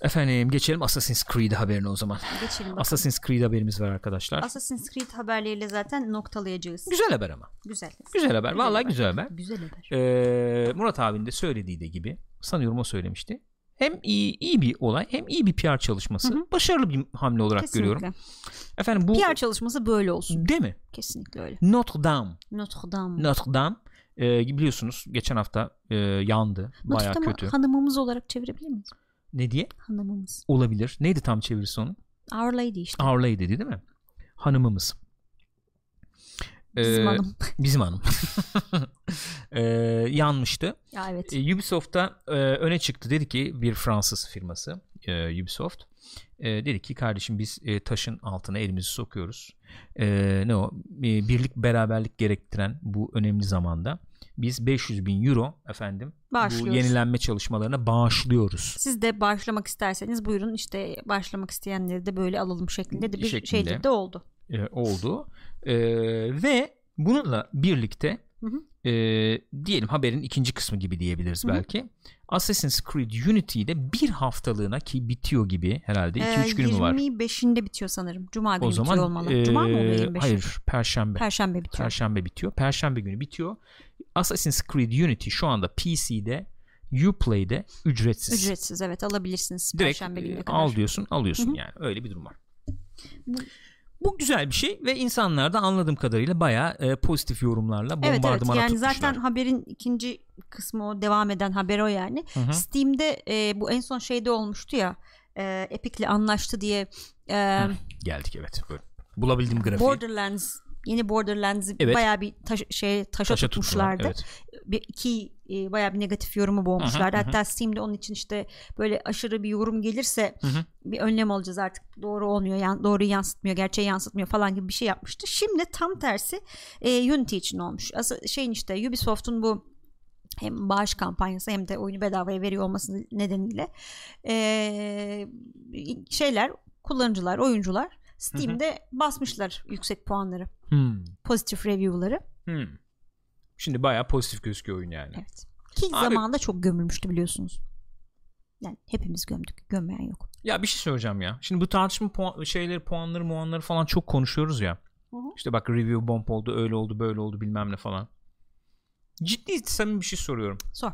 Efendim geçelim Assassin's Creed haberine o zaman. Geçelim bakalım. Assassin's Creed haberimiz var arkadaşlar. Assassin's Creed haberleriyle zaten noktalayacağız. güzel haber ama. Güzel. Güzel haber. Vallahi haber. güzel haber. Güzel haber. Ee, Murat abinin de söylediği de gibi sanıyorum o söylemişti. Hem iyi, iyi bir olay hem iyi bir PR çalışması. Hı hı. Başarılı bir hamle olarak Kesinlikle. görüyorum. Efendim bu PR çalışması böyle olsun. değil mi? Kesinlikle öyle. Notre Dame. Notre Dame. Notre Dame e, biliyorsunuz geçen hafta e, yandı. Notre Dame'ı kötü. hanımımız olarak çevirebilir miyiz? Ne diye? Hanımımız. Olabilir. Neydi tam çevirisi onun? Our Lady işte. Our Lady değil mi? Hanımımız. Bizim Ee, hanım. Bizim hanım. Ee, yanmıştı. Ya evet. Ee, Ubisoft'ta e, öne çıktı. Dedi ki bir Fransız firması e, Ubisoft. E, dedi ki kardeşim biz e, taşın altına elimizi sokuyoruz. E, ne o? E, birlik beraberlik gerektiren bu önemli zamanda biz 500 bin euro efendim bu yenilenme çalışmalarına bağışlıyoruz. Siz de başlamak isterseniz buyurun işte başlamak isteyenleri de böyle alalım şeklinde de bir Şeklinde. şeyde de oldu. E, oldu. E, ve bununla birlikte Hı hı. e, diyelim haberin ikinci kısmı gibi diyebiliriz Hı hı. belki. Assassin's Creed Unity'de bir haftalığına ki bitiyor gibi herhalde 2-3 Ee, günü mü var? 25'inde bitiyor sanırım. Cuma günü O zaman bitiyor olmalı. e, Cuma mı oluyor 25'i? hayır Perşembe. Perşembe bitiyor. Perşembe bitiyor. Perşembe günü bitiyor. Assassin's Creed Unity şu anda PC'de Uplay'de ücretsiz. Ücretsiz evet alabilirsiniz Direkt Perşembe e, gününe kadar. al diyorsun alıyorsun Hı hı. yani öyle bir durum var. Bu güzel bir şey ve insanlar da anladığım kadarıyla bayağı e, pozitif yorumlarla Evet evet bombardımana yani tutmuşlar. zaten haberin ikinci kısmı o devam eden haber o yani. Hı hı. Steam'de e, bu en son şeyde olmuştu ya e, Epic'le anlaştı diye e, Geldik evet. Böyle. Bulabildiğim grafiği. Borderlands yeni Borderlands'ı Evet. bayağı bir taş, şey taşa, Taşa tuttular, tutmuşlardı. Evet. Bir iki e, bayağı bir negatif yorumu boğmuşlardı. Hı. Hatta Steam'de onun için işte böyle aşırı bir yorum gelirse hı. bir önlem alacağız artık doğru olmuyor yan, doğruyu yansıtmıyor gerçeği yansıtmıyor falan gibi bir şey yapmıştı. Şimdi tam tersi e, Unity için olmuş. Asıl şeyin işte Ubisoft'un bu hem bağış kampanyası hem de oyunu bedavaya veriyor olması nedeniyle e, şeyler kullanıcılar oyuncular Steam'de basmışlar yüksek puanları Hmm. pozitif review'ları Hmm. Şimdi bayağı pozitif gözüküyor oyun yani. evet ki Abi- zamanında çok gömülmüştü biliyorsunuz yani hepimiz gömdük gömmeyen yok Ya bir şey söyleyeceğim ya. Şimdi bu tartışma puan, şeyleri, puanları, muanları falan çok konuşuyoruz ya. Hı hı. İşte bak review bomb oldu, öyle oldu, böyle oldu bilmem ne falan. Ciddi samimi bir şey soruyorum. sor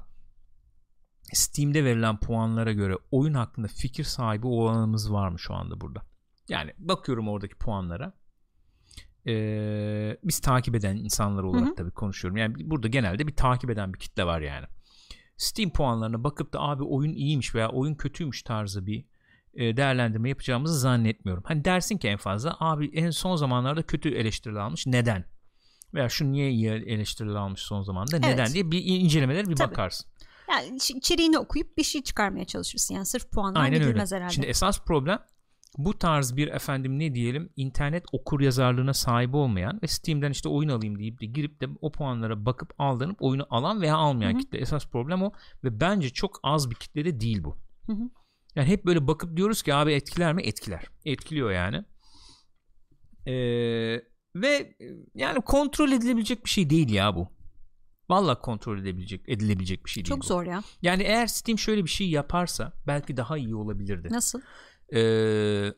Steam'de verilen puanlara göre oyun hakkında fikir sahibi olanımız var mı şu anda burada? Yani bakıyorum oradaki puanlara. Ee, biz takip eden insanlar olarak tabii konuşuyorum. Yani burada genelde bir takip eden bir kitle var yani. Steam puanlarına bakıp da abi oyun iyiymiş veya oyun kötüymüş tarzı bir e, değerlendirme yapacağımızı zannetmiyorum. Hani dersin ki en fazla abi en son zamanlarda kötü eleştiriler almış. Neden? Veya şu niye iyi eleştiriler almış son zamanda? Evet. Neden diye bir incelemeler bir Tabii. bakarsın. Yani iç- içeriğini okuyup bir şey çıkarmaya çalışırsın. Yani sırf puanlar Aynen öyle. herhalde. Şimdi esas problem bu tarz bir efendim ne diyelim internet okur yazarlığına sahip olmayan ve Steam'den işte oyun alayım deyip de girip de o puanlara bakıp aldanıp oyunu alan veya almayan Hı hı. kitle. Esas problem o ve bence çok az bir kitlede değil bu. Hı hı. Yani hep böyle bakıp diyoruz ki abi etkiler mi? Etkiler. Etkiliyor yani. Ee, ve e, yani kontrol edilebilecek bir şey değil ya bu. Vallahi kontrol edebilecek edilebilecek bir şey değil Çok bu. zor ya. Yani eğer Steam şöyle bir şey yaparsa belki daha iyi olabilirdi. Nasıl? Ee,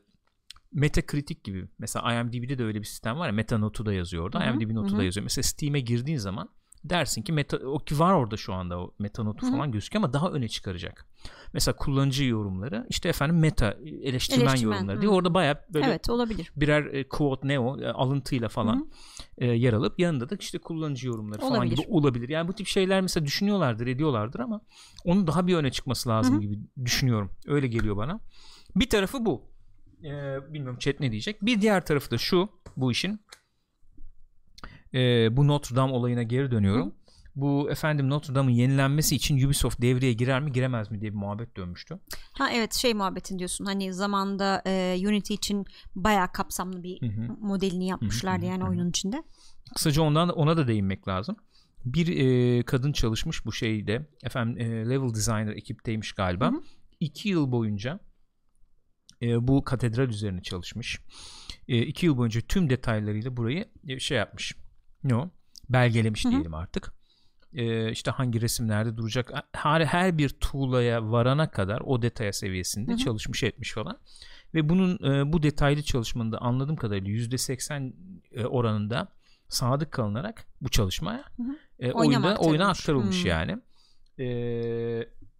Metacritic gibi mesela IMDb'de de öyle bir sistem var ya meta notu da yazıyor orada IMDb notu da yazıyor mesela Steam'e girdiğin zaman dersin ki meta o ki var orada şu anda o meta notu Hı hı. falan gözüküyor ama daha öne çıkaracak mesela kullanıcı yorumları işte efendim meta eleştirmen, Eleştirmen, yorumları hı. diye orada baya böyle Evet olabilir. birer e, quote ne o e, alıntıyla falan e, yer alıp yanında da işte kullanıcı yorumları falan Olabilir. gibi olabilir. Yani bu tip şeyler mesela düşünüyorlardır, ediyorlardır ama onun daha bir öne çıkması lazım Hı hı. gibi düşünüyorum. Öyle geliyor bana. Bir tarafı bu. Ee, bilmiyorum chat ne diyecek. Bir diğer tarafı da şu bu işin. Ee, bu Notre Dame olayına geri dönüyorum. Bu efendim Notre Dame'ın yenilenmesi için Ubisoft devreye girer mi giremez mi diye bir muhabbet dönmüştü. Ha evet şey muhabbetin diyorsun. Hani zamanda e, Unity için bayağı kapsamlı bir Hı hı. modelini yapmışlardı hı, yani hı hı. oyunun içinde. Kısaca ondan ona da değinmek lazım. Bir e, kadın çalışmış bu şeyde. Efendim e, level designer ekipteymiş galiba. Hı hı. İki yıl boyunca e, bu katedral üzerine çalışmış. E, iki yıl boyunca tüm detaylarıyla burayı e, şey yapmış. Ne o? Belgelemiş Hı hı. diyelim artık. E, işte hangi resimlerde duracak her, her bir tuğlaya varana kadar o detaya seviyesinde Hı hı. çalışmış etmiş falan. Ve bunun e, bu detaylı çalışmanın da anladığım kadarıyla %80 e, oranında sadık kalınarak bu çalışmaya Hı hı. e, oyunda, oyuna aktarılmış? Hmm. yani. E,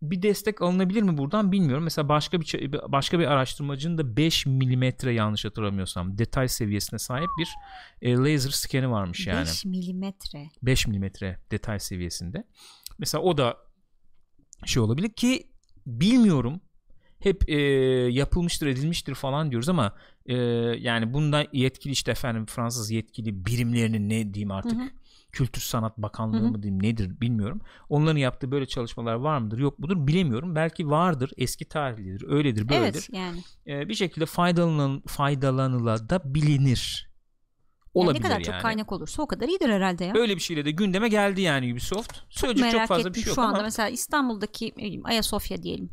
bir destek alınabilir mi buradan bilmiyorum. Mesela başka bir başka bir araştırmacının da 5 milimetre yanlış hatırlamıyorsam detay seviyesine sahip bir e, laser skeni varmış yani. 5 milimetre. 5 milimetre detay seviyesinde. Mesela o da şey olabilir ki bilmiyorum hep e, yapılmıştır edilmiştir falan diyoruz ama e, yani bunda yetkili işte efendim Fransız yetkili birimlerinin ne diyeyim artık Hı hı. Kültür Sanat Bakanlığı mı diyeyim nedir bilmiyorum. Onların yaptığı böyle çalışmalar var mıdır yok mudur bilemiyorum. Belki vardır eski tarihlidir öyledir böyledir. Evet yani. E, bir şekilde faydalanıl faydalanılabilir. Yani Olabilir ne kadar yani. çok kaynak olursa o kadar iyidir herhalde ya. Öyle bir şeyle de gündeme geldi yani Ubisoft. Söyleyecek çok, Merak fazla ettim bir şey yok şu anda ama mesela İstanbul'daki Ayasofya diyelim.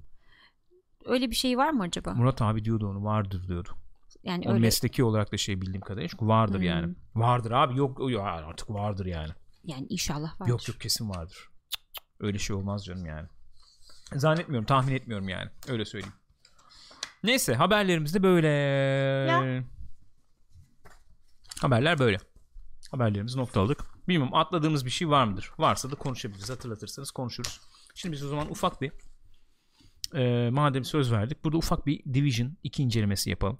Öyle bir şey var mı acaba? Murat abi diyordu onu vardır diyordu. Yani O öyle mesleki olarak da şey bildiğim kadarıyla vardır Hmm. yani. Vardır abi yok yok artık vardır yani. yani inşallah vardır. Yok yok kesin vardır. Öyle şey olmaz canım yani. Zannetmiyorum tahmin etmiyorum yani. Öyle söyleyeyim. Neyse haberlerimiz de böyle. Ya. Haberler böyle. Haberlerimizi noktaladık. Bilmiyorum atladığımız bir şey var mıdır? Varsa da konuşabiliriz. Hatırlatırsanız konuşuruz. Şimdi biz o zaman ufak bir e, madem söz verdik burada ufak bir Division 2 incelemesi yapalım.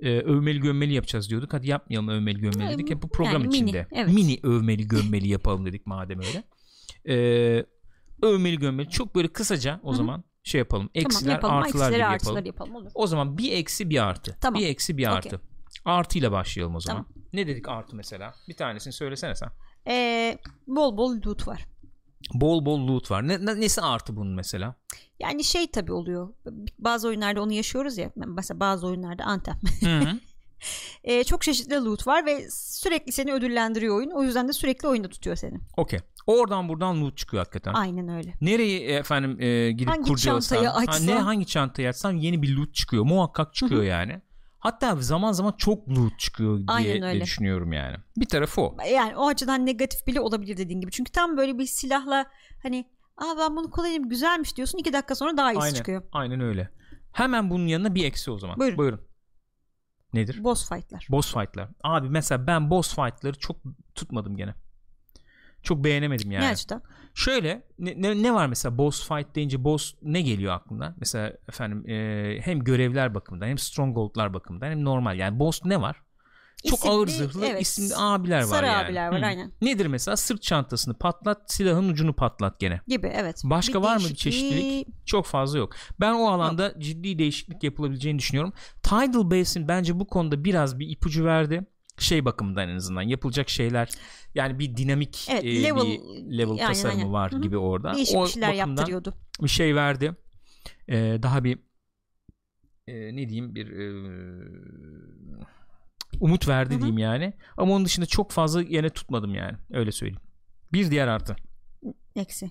E, övmeli gömmeli yapacağız diyorduk. Hadi yapmayalım övmeli gömmeli dedik. Hep bu program Yani mini, içinde. evet. Mini övmeli gömmeli yapalım dedik madem öyle. E, övmeli gömmeli çok böyle kısaca o Hı hı. zaman şey yapalım. Eksiler tamam yapalım. artılar Eksileri gibi yapalım. yapalım. Olur. O zaman bir eksi bir artı. Tamam. Bir eksi bir artı. Artıyla başlayalım o zaman. Tamam. Ne dedik artı mesela? Bir tanesini söylesene sen. Ee, bol bol loot var. Bol bol loot var. Ne, ne- nesi artı bunun mesela? Yani şey tabi oluyor. Bazı oyunlarda onu yaşıyoruz ya. Mesela bazı oyunlarda Anthem. Hı hı. Ee, çok çeşitli loot var ve sürekli seni ödüllendiriyor oyun. O yüzden de sürekli oyunda tutuyor seni. Okey. Oradan buradan loot çıkıyor hakikaten. Aynen öyle. Nereyi e, efendim e, gidip Hangi kurcalasan, çantayı ha, açsan. ne hangi çantayı açsan yeni bir loot çıkıyor. Muhakkak çıkıyor yani. Hatta zaman zaman çok loot çıkıyor diye Aynen öyle. düşünüyorum yani. Bir tarafı o. Yani o açıdan negatif bile olabilir dediğin gibi. Çünkü tam böyle bir silahla hani Aa ben bunu kullanayım güzelmiş diyorsun. iki dakika sonra daha iyisi Aynen. çıkıyor. Aynen öyle. Hemen bunun yanına bir eksi o zaman. Buyurun. Nedir? Boss fight'lar. Boss fight'lar. Abi mesela ben boss fight'ları çok tutmadım gene. Çok beğenemedim yani. Ne açıdan? Şöyle ne, ne, ne var mesela boss fight deyince boss ne geliyor aklına? Mesela efendim e, hem görevler bakımından hem stronghold'lar bakımından hem normal yani boss ne var? çok İsimli, ağır zırhlı evet. isimli abiler var Sarı yani. abiler var, Hı. aynen. Nedir mesela sırt çantasını patlat silahın ucunu patlat gene. gibi evet. Başka var mı bir çeşitlilik? Çok fazla yok. Ben o alanda ciddi değişiklik yapılabileceğini düşünüyorum. Tidal Base'in bence bu konuda biraz bir ipucu verdi. Şey bakımından en azından yapılacak şeyler yani bir dinamik Evet, e, level- bir level aynen, tasarımı aynen. var Hı hı. gibi orada. Değişik o şeyler yaptırıyordu. bir şey verdi. Ee, daha bir e, ne diyeyim bir e, umut verdi Hı hı. diyeyim yani. Ama onun dışında çok fazla yine tutmadım yani. Öyle söyleyeyim. Bir diğer artı. Eksi.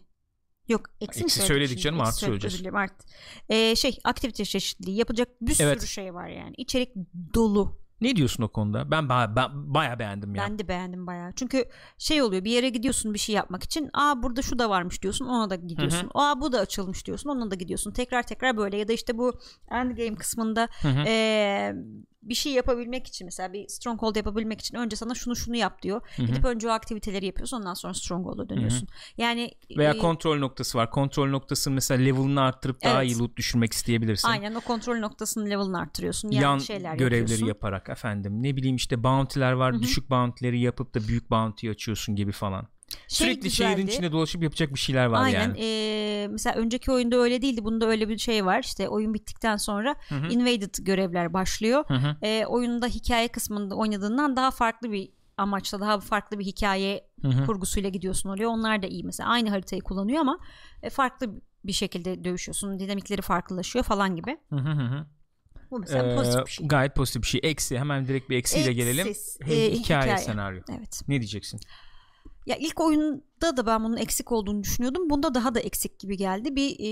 Yok eksi, mi Eksi söyledik söyledik canım, artı söyleyeceğiz. artı. Ee, şey aktivite çeşitliliği yapacak bir Evet. sürü şey var yani. İçerik dolu. Ne diyorsun o konuda? Ben ba- ba- bayağı beğendim ya. Ben de beğendim bayağı. Çünkü şey oluyor bir yere gidiyorsun bir şey yapmak için. Aa burada şu da varmış diyorsun ona da gidiyorsun. Aa bu da açılmış diyorsun ona da gidiyorsun. Tekrar tekrar böyle ya da işte bu endgame kısmında Hı hı. ee, bir şey yapabilmek için mesela bir stronghold yapabilmek için önce sana şunu şunu yap diyor. Hı hı. Gidip önce o aktiviteleri yapıyorsun ondan sonra stronghold'a dönüyorsun. Yani Veya e, kontrol noktası var. Kontrol noktasını mesela level'ını arttırıp daha Evet. iyi loot düşürmek isteyebilirsin. aynen o kontrol noktasının level'ını arttırıyorsun. Yani Yan şeyler görevleri yapıyorsun. yaparak efendim. Ne bileyim işte bounty'ler var. Hı hı. Düşük bounty'leri yapıp da büyük bounty açıyorsun gibi falan. Şey Sürekli şehrin güzeldi. içinde dolaşıp yapacak bir şeyler var Aynen. yani. ee, mesela önceki oyunda öyle değildi. Bunda öyle bir şey var. İşte oyun bittikten sonra Hı hı. invaded görevler başlıyor. Hı hı. Ee, oyunda hikaye kısmında oynadığından daha farklı bir amaçla daha farklı bir hikaye Hı hı. kurgusuyla gidiyorsun oraya. Onlar da iyi mesela. Aynı haritayı kullanıyor ama e, farklı bir şekilde dövüşüyorsun. Dinamikleri farklılaşıyor falan gibi. Hı hı. Bu mesela Ee, pozitif bir şey. Gayet pozitif bir şey. Eksi hemen direkt bir eksiyle gelelim. Eksiz, Hey, e, hikaye, hikaye. senaryo. Evet. Ne diyeceksin? Ya ilk oyunda da ben bunun eksik olduğunu düşünüyordum. Bunda daha da eksik gibi geldi. Bir e,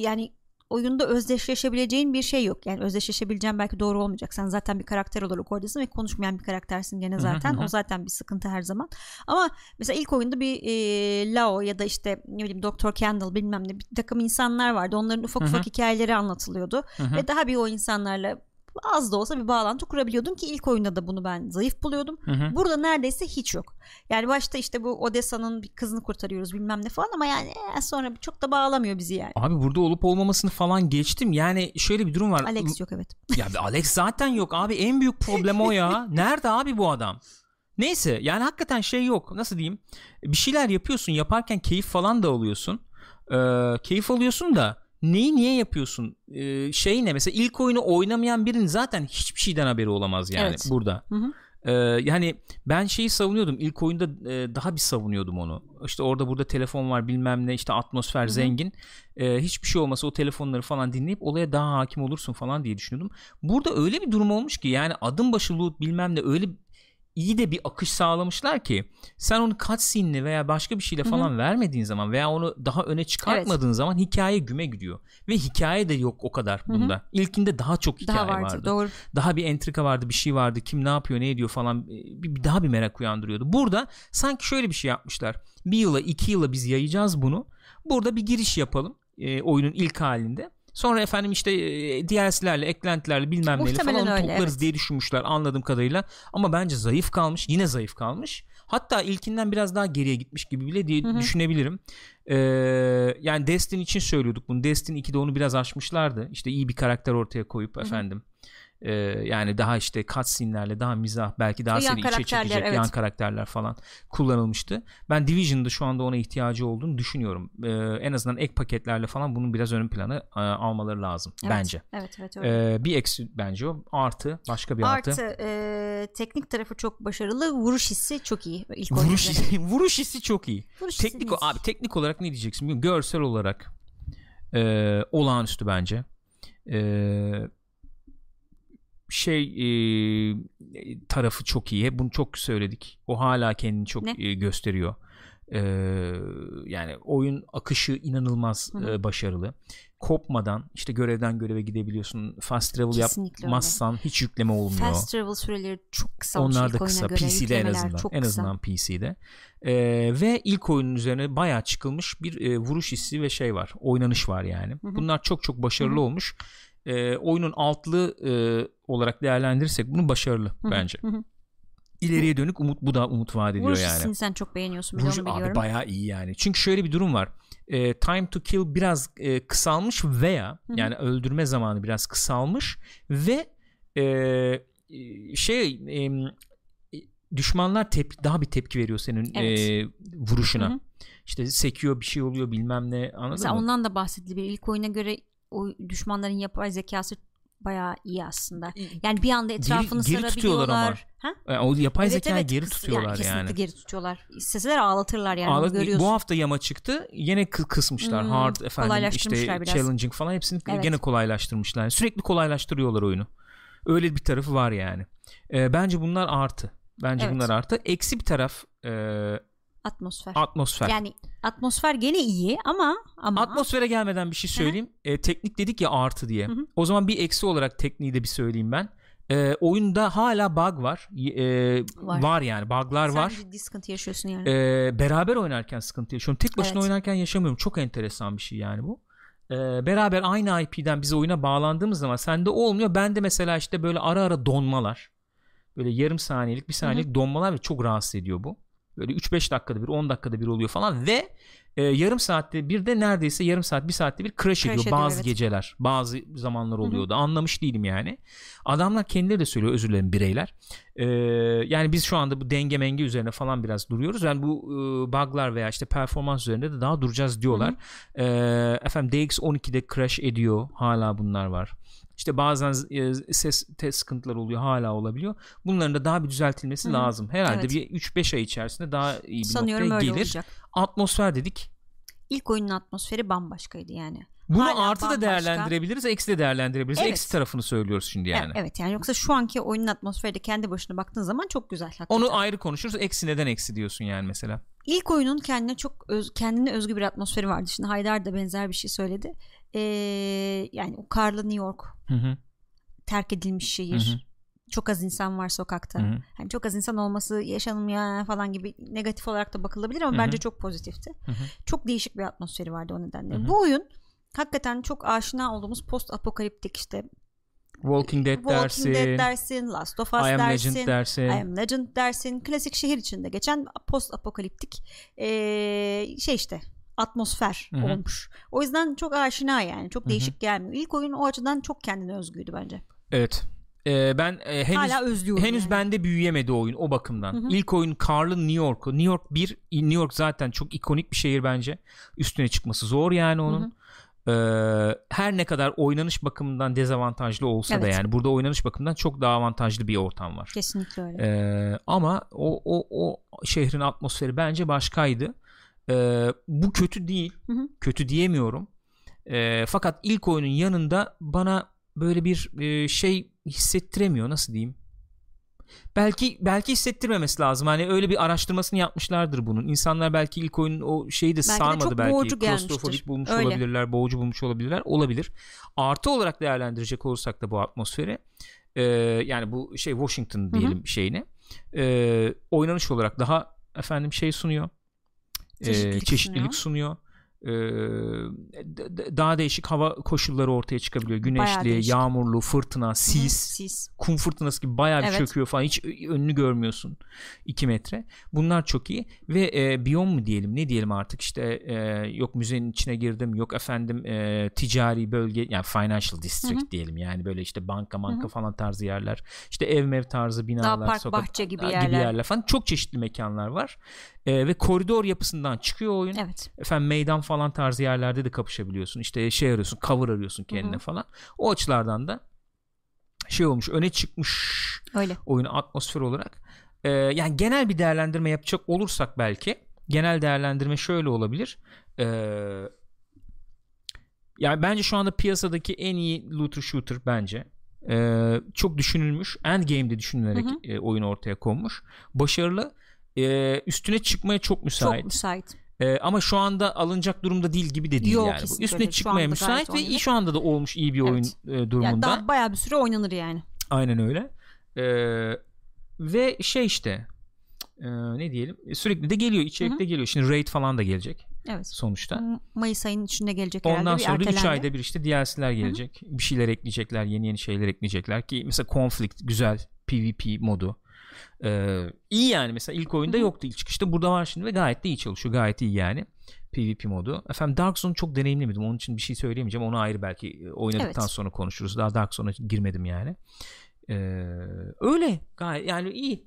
yani oyunda özdeşleşebileceğin bir şey yok. Yani özdeşleşebileceğin belki doğru olmayacak. Sen zaten bir karakter olarak oradasın ve konuşmayan bir karaktersin gene zaten. O zaten bir sıkıntı her zaman. Ama mesela ilk oyunda bir e, Lao ya da işte ne bileyim Dr. Kendall bilmem ne bir takım insanlar vardı. Onların ufak ufak hikayeleri anlatılıyordu. Ve daha bir o insanlarla az da olsa bir bağlantı kurabiliyordun ki ilk oyunda da bunu ben zayıf buluyordum. Hı hı. Burada neredeyse hiç yok. Yani başta işte bu Odessa'nın bir kızını kurtarıyoruz bilmem ne falan ama yani eh, sonra çok da bağlamıyor bizi yani. Abi burada olup olmamasını falan geçtim. Yani şöyle bir durum var. Alex yok evet. Ya Alex zaten yok abi. En büyük problem o ya. Nerede abi bu adam? Neyse yani hakikaten şey yok. Nasıl diyeyim? Bir şeyler yapıyorsun. Yaparken keyif falan da alıyorsun. Ee, keyif alıyorsun da neyi niye yapıyorsun? Ee, şey ne? Mesela ilk oyunu oynamayan birinin zaten hiçbir şeyden haberi olamaz yani Evet. burada. Hı hı. Ee, yani ben şeyi savunuyordum ilk oyunda e, daha bir savunuyordum onu işte orada burada telefon var bilmem ne işte atmosfer hı. zengin Ee, hiçbir şey olmasa o telefonları falan dinleyip olaya daha hakim olursun falan diye düşünüyordum burada öyle bir durum olmuş ki yani adım başı loot bilmem ne öyle iyi de bir akış sağlamışlar ki sen onu cutscene'le veya başka bir şeyle falan vermediğin zaman veya onu daha öne çıkartmadığın zaman hikaye güme gidiyor. Ve hikaye de yok o kadar bunda. İlkinde daha çok hikaye Daha vardı, vardı. doğru. daha bir entrika vardı bir şey vardı. Kim ne yapıyor ne ediyor falan e, bir, bir daha bir merak uyandırıyordu. Burada sanki şöyle bir şey yapmışlar. Bir yıla iki yıla biz yayacağız bunu. Burada bir giriş yapalım e, oyunun ilk halinde. Sonra efendim işte e, DLC'lerle, eklentilerle bilmem neyle falan öyle, toplarız evet. diye düşünmüşler anladığım kadarıyla. Ama bence zayıf kalmış. Yine zayıf kalmış. Hatta ilkinden biraz daha geriye gitmiş gibi bile diye Hı hı. düşünebilirim. Ee, yani Destin için söylüyorduk bunu. Destin 2'de onu biraz aşmışlardı. İşte iyi bir karakter ortaya koyup hı. efendim. Ee, yani daha işte cutscene'lerle daha mizah belki daha seni içe çekecek evet. yan karakterler falan kullanılmıştı. Ben Division'da şu anda ona ihtiyacı olduğunu düşünüyorum. Ee, en azından ek paketlerle falan bunun biraz ön planı e, almaları lazım Evet, bence. Evet evet öyle. Ee, bir eksi bence o. Artı başka bir artı. Artı e, teknik tarafı çok başarılı. Vuruş hissi çok iyi. İlk Vuruş hissi, vuruş hissi çok iyi. Vuruş Teknik hissi- abi teknik olarak ne diyeceksin. Görsel olarak e, olağanüstü bence. E, şey e, tarafı çok iyi. Bunu çok söyledik. O hala kendini çok Ne? e, gösteriyor. E, yani oyun akışı inanılmaz Hı hı. e, başarılı. Kopmadan işte görevden göreve gidebiliyorsun. Fast travel Kesinlikle öyle. yapmazsan hiç yükleme olmuyor. Fast travel süreleri çok kısalmış Onlar da kısa göre. PC'de en azından çok en kısa. azından PC'de Ee, ve ilk oyunun üzerine bayağı çıkılmış bir e, vuruş hissi ve şey var oynanış var yani Hı hı. bunlar çok çok başarılı Hı hı. olmuş Ee, oyunun altlı e, olarak değerlendirirsek bunu başarılı bence ileriye dönük umut bu da umut vaat ediyor Vuruş yani sen çok beğeniyorsun. Vuruş abi biliyorum. bayağı iyi yani. Çünkü şöyle bir durum var. E, time to kill biraz e, kısalmış veya yani öldürme zamanı biraz kısalmış ve e, e, şey e, düşmanlar tepki daha bir tepki veriyor senin Evet. e, vuruşuna. Hı hı. İşte sekiyor bir şey oluyor bilmem ne anladın Mesela mı? ondan da bahsedilebilir. İlk oyuna göre o düşmanların yapay zekası bayağı iyi aslında. Yani bir anda etrafını geri ama. sarabiliyorlar. Ha? E, o yapay Evet, zekayı evet, geri tutuyorlar yani. kesinlikle geri tutuyorlar. İsteseler ağlatırlar yani. Ağla- onu görüyorsun. bu hafta yama çıktı. Yine kı- kısmışlar. Hmm, Hard efendim işte biraz. challenging falan hepsini Evet. gene kolaylaştırmışlar. Sürekli kolaylaştırıyorlar oyunu. Öyle bir tarafı var yani. E, bence bunlar artı. Bence Evet. bunlar artı. Eksi bir taraf e, atmosfer. atmosfer. Yani atmosfer gene iyi ama ama Atmosfere gelmeden bir şey söyleyeyim. E, teknik dedik ya artı diye. Hı hı. O zaman bir eksi olarak tekniği de bir söyleyeyim ben. E, oyunda hala bug var. E, var. Var. yani buglar sen var. ciddi sıkıntı yaşıyorsun yani. E, beraber oynarken sıkıntı yaşıyorum. Tek başına Evet. oynarken yaşamıyorum. Çok enteresan bir şey yani bu. E, beraber aynı IP'den biz oyuna bağlandığımız zaman sende olmuyor. Bende mesela işte böyle ara ara donmalar. Böyle yarım saniyelik bir saniyelik donmalar ve çok rahatsız ediyor bu. Böyle 3-5 dakikada bir 10 dakikada bir oluyor falan ve e, yarım saatte bir de neredeyse yarım saat bir saatte bir crash, ediyor ediyor, bazı evet. geceler bazı zamanlar oluyordu. Anlamış değilim yani adamlar kendileri de söylüyor özür dilerim bireyler E, yani biz şu anda bu denge menge üzerine falan biraz duruyoruz yani bu e, buglar veya işte performans üzerinde de daha duracağız diyorlar E, efendim DX12'de crash ediyor hala bunlar var işte bazen e, ses test sıkıntılar oluyor hala olabiliyor. Bunların da daha bir düzeltilmesi hı. lazım. Herhalde Evet. bir 3-5 ay içerisinde daha iyi bir Sanıyorum noktaya öyle gelir. olacak. Atmosfer dedik. İlk oyunun atmosferi bambaşkaydı yani. Bunu Hala artı da değerlendirebiliriz, eksi de değerlendirebiliriz. Evet. Eksi tarafını söylüyoruz şimdi yani. Evet, evet yani yoksa şu anki oyunun atmosferi de kendi başına baktığın zaman çok güzel hakikaten. Onu ayrı konuşuruz. Eksi neden eksi diyorsun yani mesela. İlk oyunun kendine çok öz, kendine özgü bir atmosferi vardı. Şimdi Haydar da benzer bir şey söyledi. Ee, yani o karlı New York, Hı hı. terk edilmiş şehir. Hı hı. Çok az insan var sokakta. Hı hı. Hani çok az insan olması yaşanmıyor falan gibi negatif olarak da bakılabilir ama Hı hı. bence çok pozitifti. Hı hı. Çok değişik bir atmosferi vardı o nedenle. Hı hı. Bu oyun hakikaten çok aşina olduğumuz post apokaliptik işte Walking Dead Walking dersi, Dead dersin, Last of Us I Am dersin, Legend dersi. I Am Legend dersin, klasik şehir içinde geçen post apokaliptik ee, şey işte atmosfer Hı hı. olmuş. O yüzden çok aşina yani çok Hı hı. değişik gelmiyor. İlk oyun o açıdan çok kendine özgüydü bence. Evet. Ee, ben e, henüz Hala özlüyorum henüz yani. bende büyüyemedi oyun o bakımdan. Hı hı. İlk oyun Karlı New York'u. New York bir New York zaten çok ikonik bir şehir bence. Üstüne çıkması zor yani onun. Ee, her ne kadar oynanış bakımından dezavantajlı olsa da Evet. yani burada oynanış bakımından çok daha avantajlı bir ortam var. Kesinlikle öyle. Ee, ama o, o, o şehrin atmosferi bence başkaydı. Ee, bu kötü değil. Hı hı. Kötü diyemiyorum. Ee, fakat ilk oyunun yanında bana böyle bir e, şey hissettiremiyor. Nasıl diyeyim? Belki belki hissettirmemesi lazım. Hani öyle bir araştırmasını yapmışlardır bunun. İnsanlar belki ilk oyunun o şeyi de Belki de sarmadı çok belki. boğucu. Klostrofobik bulmuş Öyle. olabilirler, boğucu bulmuş olabilirler. Olabilir. Artı olarak değerlendirecek olursak da bu atmosferi e, yani bu şey Washington diyelim şeyini e, oynanış olarak daha efendim şey sunuyor. E, Çeşitlilik çeşitlilik sunuyor. E, d- daha değişik hava koşulları ortaya çıkabiliyor. Güneşli, yağmurlu, fırtına, hı, sis, Sis. kum fırtınası gibi bayağı bir Evet. çöküyor falan. Hiç önünü görmüyorsun. 2 metre. Bunlar çok iyi ve e, biyom mu diyelim ne diyelim artık işte e, yok müzenin içine girdim yok efendim e, ticari bölge yani financial district Hı hı. diyelim yani böyle işte banka banka Hı hı. falan tarzı yerler işte ev mev tarzı binalar park, sokak bahçe gibi gibi yerler. yerler falan çok çeşitli mekanlar var E, ve koridor yapısından çıkıyor oyun Evet. efendim meydan falan tarzı yerlerde de kapışabiliyorsun işte şey arıyorsun cover arıyorsun kendine Hı hı. falan o açılardan da şey olmuş öne çıkmış Öyle. oyunu atmosfer olarak. Ee, yani genel bir değerlendirme yapacak olursak belki genel değerlendirme şöyle olabilir. Ee, yani bence şu anda piyasadaki en iyi looter shooter bence. Ee, çok düşünülmüş. Endgame'de düşünülerek Hı hı. e, oyun ortaya konmuş. Başarılı. Ee, üstüne çıkmaya çok müsait. Çok müsait. Ee, ama şu anda alınacak durumda değil gibi de değil Yok, yani. bu. Üstüne çıkmaya müsait ve oynanır. şu anda da olmuş iyi bir oyun Evet. e, durumunda. Yani daha bayağı bir süre oynanır yani. Aynen öyle. Ee, ve şey işte e, ne diyelim sürekli de geliyor içerikte geliyor. Şimdi raid falan da gelecek Evet. sonuçta. Mayıs ayının içinde gelecek herhalde. Ondan sonra da 3 ertelendi. ayda bir işte DLC'ler gelecek. Bir şeyler ekleyecekler. Yeni yeni şeyler ekleyecekler ki mesela Conflict güzel PvP modu. Ee, iyi yani mesela ilk oyunda yoktu ilk çıkışta. Burada var şimdi ve gayet de iyi çalışıyor. Gayet iyi yani. PvP modu. Efendim Dark Zone'u çok deneyimlemedim. Onun için bir şey söyleyemeyeceğim. Onu ayrı belki e, oynadıktan Evet. sonra konuşuruz. Daha Dark Zone'a girmedim yani. Ee, öyle gayet yani iyi.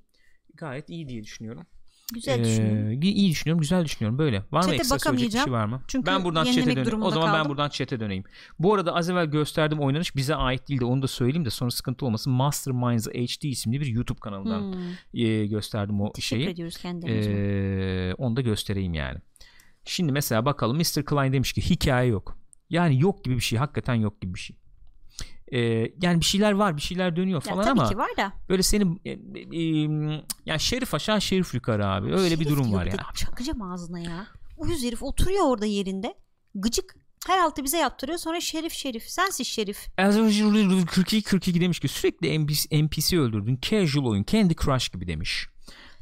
gayet iyi diye düşünüyorum. Güzel Ee, düşünüyorum. iyi düşünüyorum, güzel düşünüyorum böyle. Var mı Chat'e ekstra söyleyecek bir şey var mı? Çünkü ben buradan chat'e yenilemek döneyim. O zaman ben kaldım. buradan chat'e döneyim. Bu arada az evvel gösterdiğim oynanış bize ait değil de onu da söyleyeyim de sonra sıkıntı olmasın. Masterminds HD isimli bir YouTube kanalından Hmm. e, gösterdim o Teşekkür şeyi. ediyoruz kendilerine. Ee, onu da göstereyim yani. Şimdi mesela bakalım Mr. Klein demiş ki hikaye yok. Yani yok gibi bir şey. Hakikaten yok gibi bir şey. Ee, yani bir şeyler var bir şeyler dönüyor Ya falan tabii ama ki var da. böyle senin e, e, e, yani şerif aşağı şerif yukarı abi öyle bir Şerif durum var diyordu, yani. Çakacağım ağzına ya. Uyuz herif oturuyor orada yerinde. Gıcık. Her altı bize yaptırıyor. Sonra şerif şerif. Sensiz şerif. Azerbaycan 42 42 demiş ki sürekli NPC, NPC öldürdün. Casual oyun, Candy Crush gibi demiş.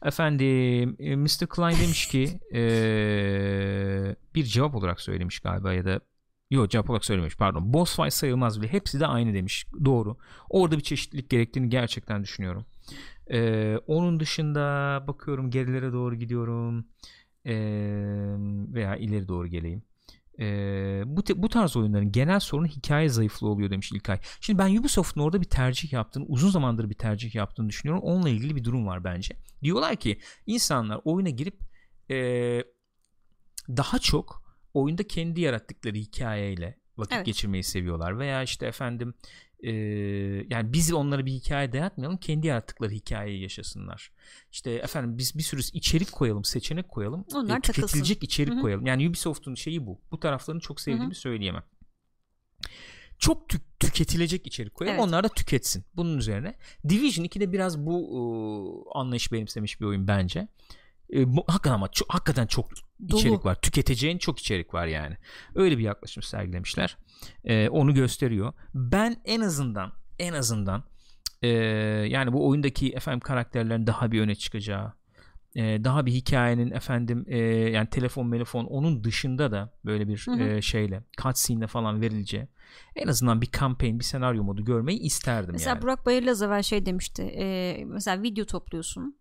Efendim e, Mr. Klein demiş ki e, bir cevap olarak söylemiş galiba ya da Yok cevap söylemiş pardon. Boss fight sayılmaz bile. Hepsi de aynı demiş. Doğru. Orada bir çeşitlilik gerektiğini gerçekten düşünüyorum. Ee, onun dışında bakıyorum gerilere doğru gidiyorum. Ee, veya ileri doğru geleyim. Ee, bu, te- bu tarz oyunların genel sorunu hikaye zayıflığı oluyor demiş İlkay. Şimdi ben Ubisoft'un orada bir tercih yaptığını, uzun zamandır bir tercih yaptığını düşünüyorum. Onunla ilgili bir durum var bence. Diyorlar ki insanlar oyuna girip ee, daha çok oyunda kendi yarattıkları hikayeyle vakit Evet. geçirmeyi seviyorlar veya işte efendim ee, yani biz onlara bir hikaye dayatmayalım kendi yarattıkları hikayeyi yaşasınlar. İşte efendim biz bir sürü içerik koyalım, seçenek koyalım. Onlar e, takılsın. tüketilecek içerik Hı hı. koyalım. Yani Ubisoft'un şeyi bu. Bu taraflarını çok sevdiğimi Hı hı. söyleyemem. Çok tü- tüketilecek içerik koyalım. Evet. Onlar da tüketsin. Bunun üzerine. Division 2'de biraz bu e, anlayış benimsemiş bir oyun bence. E, bu, hakikaten ama çok, hakikaten çok Dolu. içerik var. Tüketeceğin çok içerik var yani. Öyle bir yaklaşım sergilemişler. E, onu gösteriyor. Ben en azından en azından e, yani bu oyundaki efendim karakterlerin daha bir öne çıkacağı e, daha bir hikayenin efendim e, yani telefon telefon onun dışında da böyle bir Hı hı. e, şeyle cutscene'le falan verileceği en azından bir campaign bir senaryo modu görmeyi isterdim Mesela yani. Burak Bayırlı az evvel şey demişti. e, mesela video topluyorsun.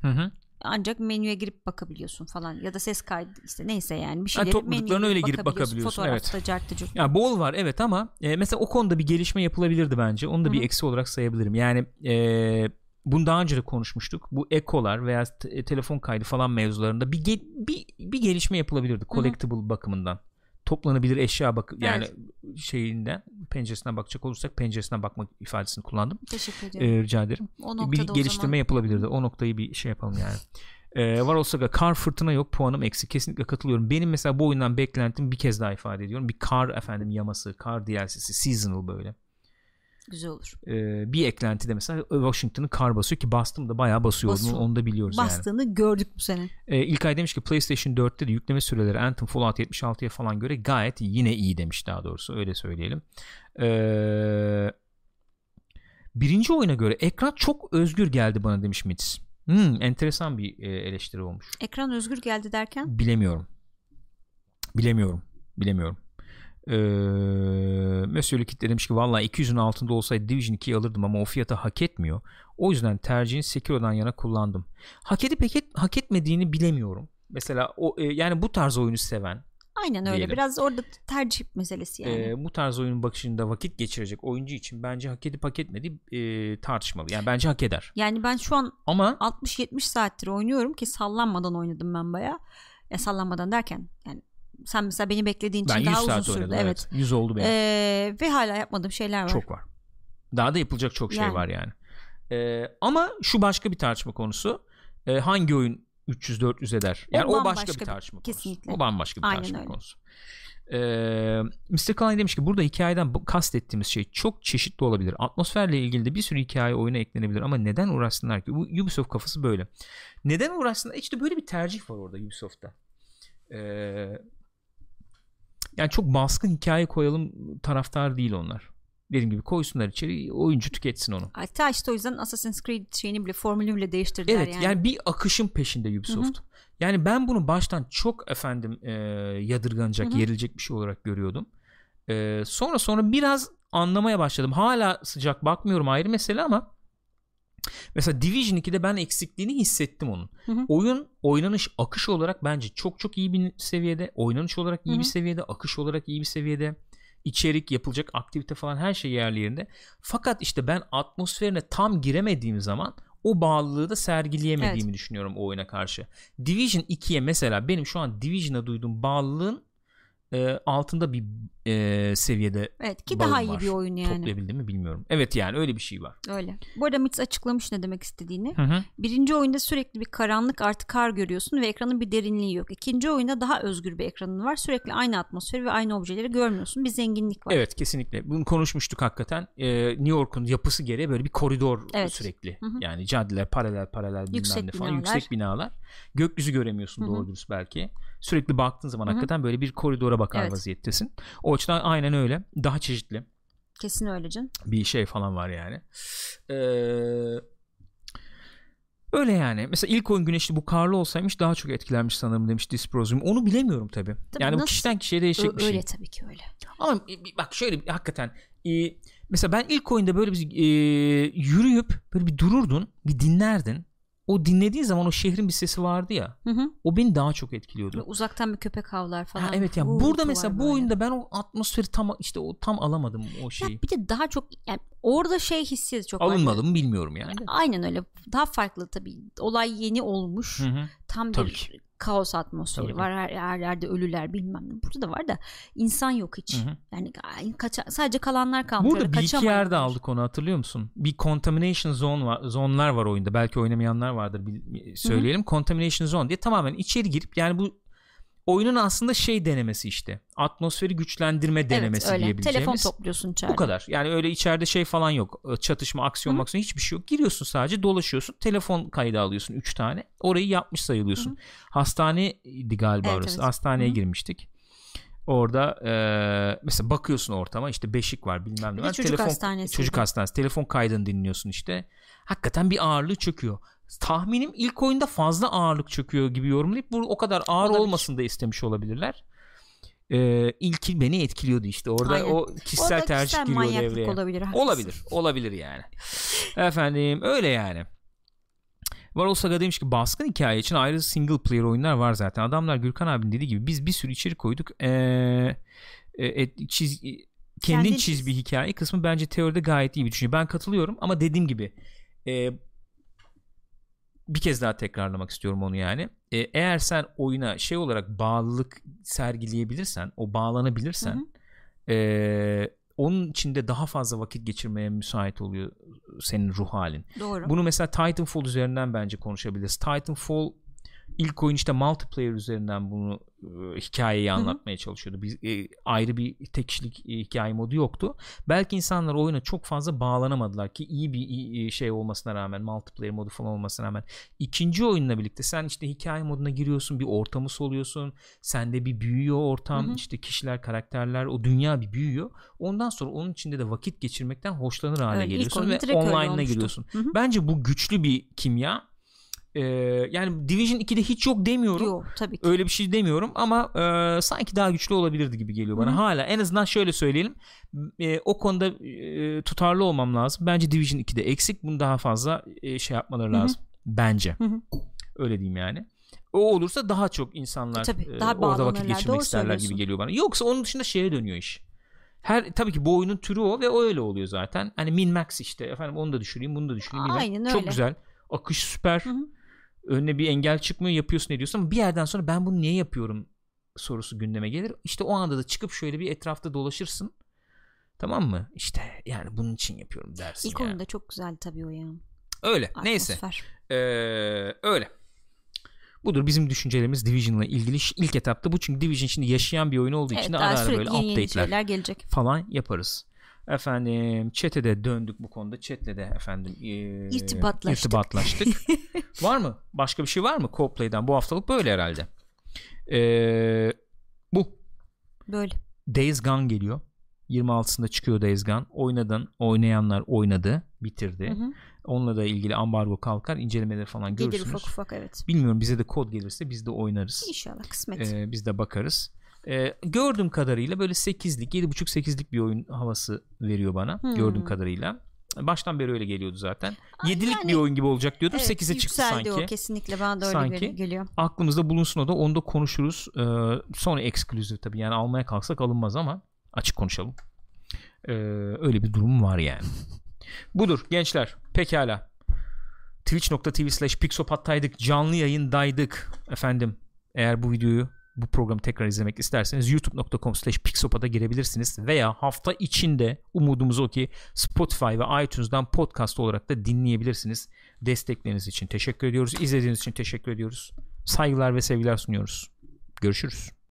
Hı hı. Ancak menüye girip bakabiliyorsun falan. Ya da ses kaydı işte neyse yani bir şeyleri topladıklarına menüye öyle girip bakabiliyorsun, Fotoğrafta carttı curt. Ya bol var evet ama e, mesela o konuda bir gelişme yapılabilirdi bence. Onu da Hı bir eksi olarak sayabilirim. Yani e, bunu daha önce de konuşmuştuk. Bu ekolar veya te- telefon kaydı falan mevzularında bir ge- bir, bir gelişme yapılabilirdi collectible bakımından. Toplanabilir eşya bak yani şeyinden penceresinden bakacak olursak penceresinden bakmak ifadesini kullandım. Teşekkür ediyorum. E, rica ederim. o bir noktada o geliştirme zaman yapılabilirdi. O noktayı bir şey yapalım yani. Ee, var olsa da kar fırtına yok puanım eksik kesinlikle katılıyorum benim mesela bu oyundan beklentim bir kez daha ifade ediyorum bir kar efendim yaması kar DLC'si seasonal böyle güzel olur. Ee, bir eklenti de mesela Washington'ın kar basıyor ki bastım da bayağı basıyor Basıyor. onu, da biliyoruz yani Bastığını gördük bu sene. ee, İlkay demiş ki PlayStation 4'te de yükleme süreleri Anthem Fallout 76'ya falan göre gayet yine iyi demiş daha doğrusu öyle söyleyelim ee, birinci oyuna göre ekran çok özgür geldi bana demiş Mitz Hmm, enteresan bir eleştiri olmuş Ekran özgür geldi derken Bilemiyorum. Bilemiyorum. Bilemiyorum. Ee, Monsieur Le Kit de demiş ki valla 200'ün altında olsaydı Division 2'yi alırdım ama o fiyata hak etmiyor. O yüzden tercihini Sekiro'dan yana kullandım. Hak edip hak, et- hak etmediğini bilemiyorum. Mesela o e, yani bu tarz oyunu seven, aynen öyle. Diyelim. Biraz orada tercih meselesi yani. e, bu tarz oyunun bakışında vakit geçirecek oyuncu için bence hak edip hak etmediği e, tartışmalı. Yani bence hak eder. yani ben şu an Ama 60-70 saattir oynuyorum ki sallanmadan oynadım ben baya. Ya sallanmadan derken yani sen mesela beni beklediğin için ben 100 daha uzun saat sürdü. oynadım. Evet. Evet. 100 oldu benim. Ee, ve hala yapmadığım şeyler var. Çok var. Daha da yapılacak çok şey Yani. var yani. Ee, ama şu başka bir tartışma konusu. Ee, hangi oyun 300-400 eder? O Yani o, başka bambaşka bir bir- tartışma kesinlikle. konusu. O bambaşka bir Aynen tartışma öyle. konusu. Ee, Mr. Klein demiş ki burada hikayeden kastettiğimiz şey çok çeşitli olabilir. Atmosferle ilgili de bir sürü hikaye oyuna eklenebilir ama neden uğraşsınlar ki? Bu Ubisoft kafası böyle. Neden uğraşsınlar? İşte böyle bir tercih var orada Ubisoft'ta. Ee, yani çok baskın hikaye koyalım taraftar değil onlar. Dediğim gibi koysunlar içeri oyuncu tüketsin onu. Hatta işte o yüzden Assassin's Creed şeyini bile formülünü bile değiştirdiler Evet yani. yani. bir akışın peşinde Ubisoft. Yani ben bunu baştan çok efendim e, yadırganacak, Hı hı. yerilecek bir şey olarak görüyordum. E, sonra sonra biraz anlamaya başladım. Hala sıcak bakmıyorum ayrı mesele ama mesela Division 2'de ben eksikliğini hissettim onun. Hı hı. Oyun oynanış akış olarak bence çok çok iyi bir seviyede. Oynanış olarak iyi Hı hı. bir seviyede, akış olarak iyi bir seviyede. içerik, yapılacak aktivite falan her şey yerli yerinde. Fakat işte ben atmosferine tam giremediğim zaman o bağlılığı da sergileyemediğimi evet. düşünüyorum o oyuna karşı. Division 2'ye mesela benim şu an Division'a duyduğum bağlılığın e, altında bir e, seviyede Evet ki daha iyi bir oyun yani. Toplayabildim mi bilmiyorum. Evet yani öyle bir şey var. Öyle. Bu arada Mitz açıklamış ne demek istediğini. Hı hı. Birinci oyunda sürekli bir karanlık artı kar görüyorsun ve ekranın bir derinliği yok. İkinci oyunda daha özgür bir ekranın var. Sürekli aynı atmosferi ve aynı objeleri görmüyorsun. Bir zenginlik var. Evet kesinlikle. Bunu konuşmuştuk hakikaten. Ee, New York'un yapısı gereği böyle bir koridor evet. sürekli. Hı hı. Yani caddeler paralel paralel yüksek ne falan. Binalar. Yüksek binalar. Gökyüzü göremiyorsun hı hı. doğru dürüst belki. Sürekli baktığın zaman hı hı. hakikaten böyle bir koridora bakar evet. vaziyettesin. O açıdan aynen öyle. Daha çeşitli. Kesin öyle can. Bir şey falan var yani. Ee, öyle yani. Mesela ilk oyun güneşli bu karlı olsaymış daha çok etkilenmiş sanırım demiş Disprozum. Onu bilemiyorum tabii. tabii yani bu kişiden kişiye değişecek Ö- bir şey. Öyle tabii ki öyle. Ama bak şöyle hakikaten e, mesela ben ilk oyunda böyle bir e, yürüyüp böyle bir dururdun, bir dinlerdin o dinlediğin zaman o şehrin bir sesi vardı ya. Hı hı. O beni daha çok etkiliyordu. Ve uzaktan bir köpek havlar falan. Ha, evet yani burada mesela bu böyle. oyunda ben o atmosferi tam işte o tam alamadım o şeyi. Ya bir de daha çok yani orada şey hissiyatı çok alınmadı mı bilmiyorum yani. Aynen öyle. Daha farklı tabii. Olay yeni olmuş. Hı hı. Tam tabii bir kaos atmosferi Tabii var. Her, her yerde ölüler bilmem ne. Burada da var da insan yok hiç. Hı hı. Yani kaça, sadece kalanlar kalmış. Burada bir iki yerde aldık onu hatırlıyor musun? Bir contamination zone var, zonlar var oyunda. Belki oynamayanlar vardır bir, söyleyelim. Hı hı. Contamination zone diye tamamen içeri girip yani bu oyunun aslında şey denemesi işte. Atmosferi güçlendirme denemesi evet, öyle. diyebileceğimiz. Telefon topluyorsun içeride. Bu kadar. Yani öyle içeride şey falan yok. Çatışma, aksiyon, Hı. aksiyon hiçbir şey yok. Giriyorsun sadece dolaşıyorsun. Telefon kaydı alıyorsun 3 tane. Orayı yapmış sayılıyorsun. Hı. Hastaneydi galiba evet, orası. Evet. Hastaneye Hı. girmiştik. Orada e, mesela bakıyorsun ortama işte beşik var bilmem ne var. Çocuk telefon, hastanesi. Çocuk hastanesi. Telefon kaydını dinliyorsun işte. Hakikaten bir ağırlığı çöküyor tahminim ilk oyunda fazla ağırlık çöküyor gibi yorumlayıp bu o kadar ağır Olabilir. olmasın da istemiş olabilirler. Ee, ilki beni etkiliyordu işte. Orada Aynen. o kişisel Orada tercih kişisel giriyor devreye. Olabilir, olabilir. Olabilir yani. Efendim öyle yani. Varol Saga demiş ki baskın hikaye için ayrı single player oyunlar var zaten. Adamlar Gürkan abinin dediği gibi biz bir sürü içerik koyduk. Ee, e, çiz, kendin çiz bir hikaye kısmı bence teoride gayet iyi bir düşünce. Ben katılıyorum ama dediğim gibi e, bir kez daha tekrarlamak istiyorum onu yani. E, eğer sen oyuna şey olarak bağlılık sergileyebilirsen, o bağlanabilirsen hı hı. E, onun içinde daha fazla vakit geçirmeye müsait oluyor senin ruh halin. Doğru. Bunu mesela Titanfall üzerinden bence konuşabiliriz. Titanfall ilk oyun işte multiplayer üzerinden bunu e, hikayeyi anlatmaya Hı-hı. çalışıyordu. Bir, e, ayrı bir tek kişilik e, hikaye modu yoktu. Belki insanlar oyuna çok fazla bağlanamadılar ki iyi bir iyi, şey olmasına rağmen multiplayer modu falan olmasına rağmen ikinci oyunla birlikte sen işte hikaye moduna giriyorsun bir ortamı soluyorsun sende bir büyüyor ortam Hı-hı. işte kişiler karakterler o dünya bir büyüyor ondan sonra onun içinde de vakit geçirmekten hoşlanır hale evet, geliyorsun ve online'ına giriyorsun. Hı-hı. Bence bu güçlü bir kimya ee, yani Division 2'de hiç yok demiyorum. Yok tabii ki. Öyle bir şey demiyorum ama e, sanki daha güçlü olabilirdi gibi geliyor bana. Hı-hı. Hala en azından şöyle söyleyelim. E, o konuda e, tutarlı olmam lazım. Bence Division 2'de eksik. Bunu daha fazla e, şey yapmaları lazım. Hı-hı. Bence. Hı-hı. Öyle diyeyim yani. O olursa daha çok insanlar tabii, e, daha orada vakit geçirmek isterler gibi geliyor bana. Yoksa onun dışında şeye dönüyor iş. Her tabii ki bu oyunun türü o ve o öyle oluyor zaten. Hani min max işte efendim onu da düşüreyim, bunu da düşüreyim. Aynen öyle. Çok güzel. Akış süper. Hı hı önüne bir engel çıkmıyor yapıyorsun ediyorsun ama bir yerden sonra ben bunu niye yapıyorum sorusu gündeme gelir. İşte o anda da çıkıp şöyle bir etrafta dolaşırsın. Tamam mı? İşte yani bunun için yapıyorum dersin. İlk yani. oyunda çok güzel tabii o ya. Öyle. Atmosfer. Neyse. Ee, öyle. Budur bizim düşüncelerimiz Division'la ilgili. İlk etapta bu çünkü Division şimdi yaşayan bir oyun olduğu evet, için ara ara böyle update'ler gelecek. falan yaparız. Efendim chat'e de döndük bu konuda. Chat'le de efendim e, irtibatlaştık. irtibatlaştık. var mı? Başka bir şey var mı? Co-Play'den bu haftalık böyle herhalde. E, bu. Böyle. Days Gone geliyor. 26'sında çıkıyor Days Gone. Oynadın, oynayanlar oynadı, bitirdi. Hı hı. Onunla da ilgili ambargo kalkar, incelemeleri falan Gelir görürsünüz. ufak ufak evet. Bilmiyorum bize de kod gelirse biz de oynarız. İnşallah kısmet. Ee, biz de bakarız. Ee, gördüğüm kadarıyla böyle 8'lik 7.5-8'lik bir oyun havası veriyor bana hmm. gördüğüm kadarıyla. Baştan beri öyle geliyordu zaten. 7'lik yani, bir oyun gibi olacak diyordum. Evet, 8'e çıktı sanki. o kesinlikle bana da öyle sanki. geliyor. Aklımızda bulunsun o da. Onu da konuşuruz. Ee, sonra ekskluzif tabii. Yani almaya kalksak alınmaz ama açık konuşalım. Ee, öyle bir durum var yani. Budur gençler. Pekala. twitch.tv slash pixopat'taydık. Canlı yayındaydık. Efendim eğer bu videoyu bu programı tekrar izlemek isterseniz youtube.com slash pixopat'a girebilirsiniz veya hafta içinde umudumuz o ki Spotify ve iTunes'dan podcast olarak da dinleyebilirsiniz. Destekleriniz için teşekkür ediyoruz. İzlediğiniz için teşekkür ediyoruz. Saygılar ve sevgiler sunuyoruz. Görüşürüz.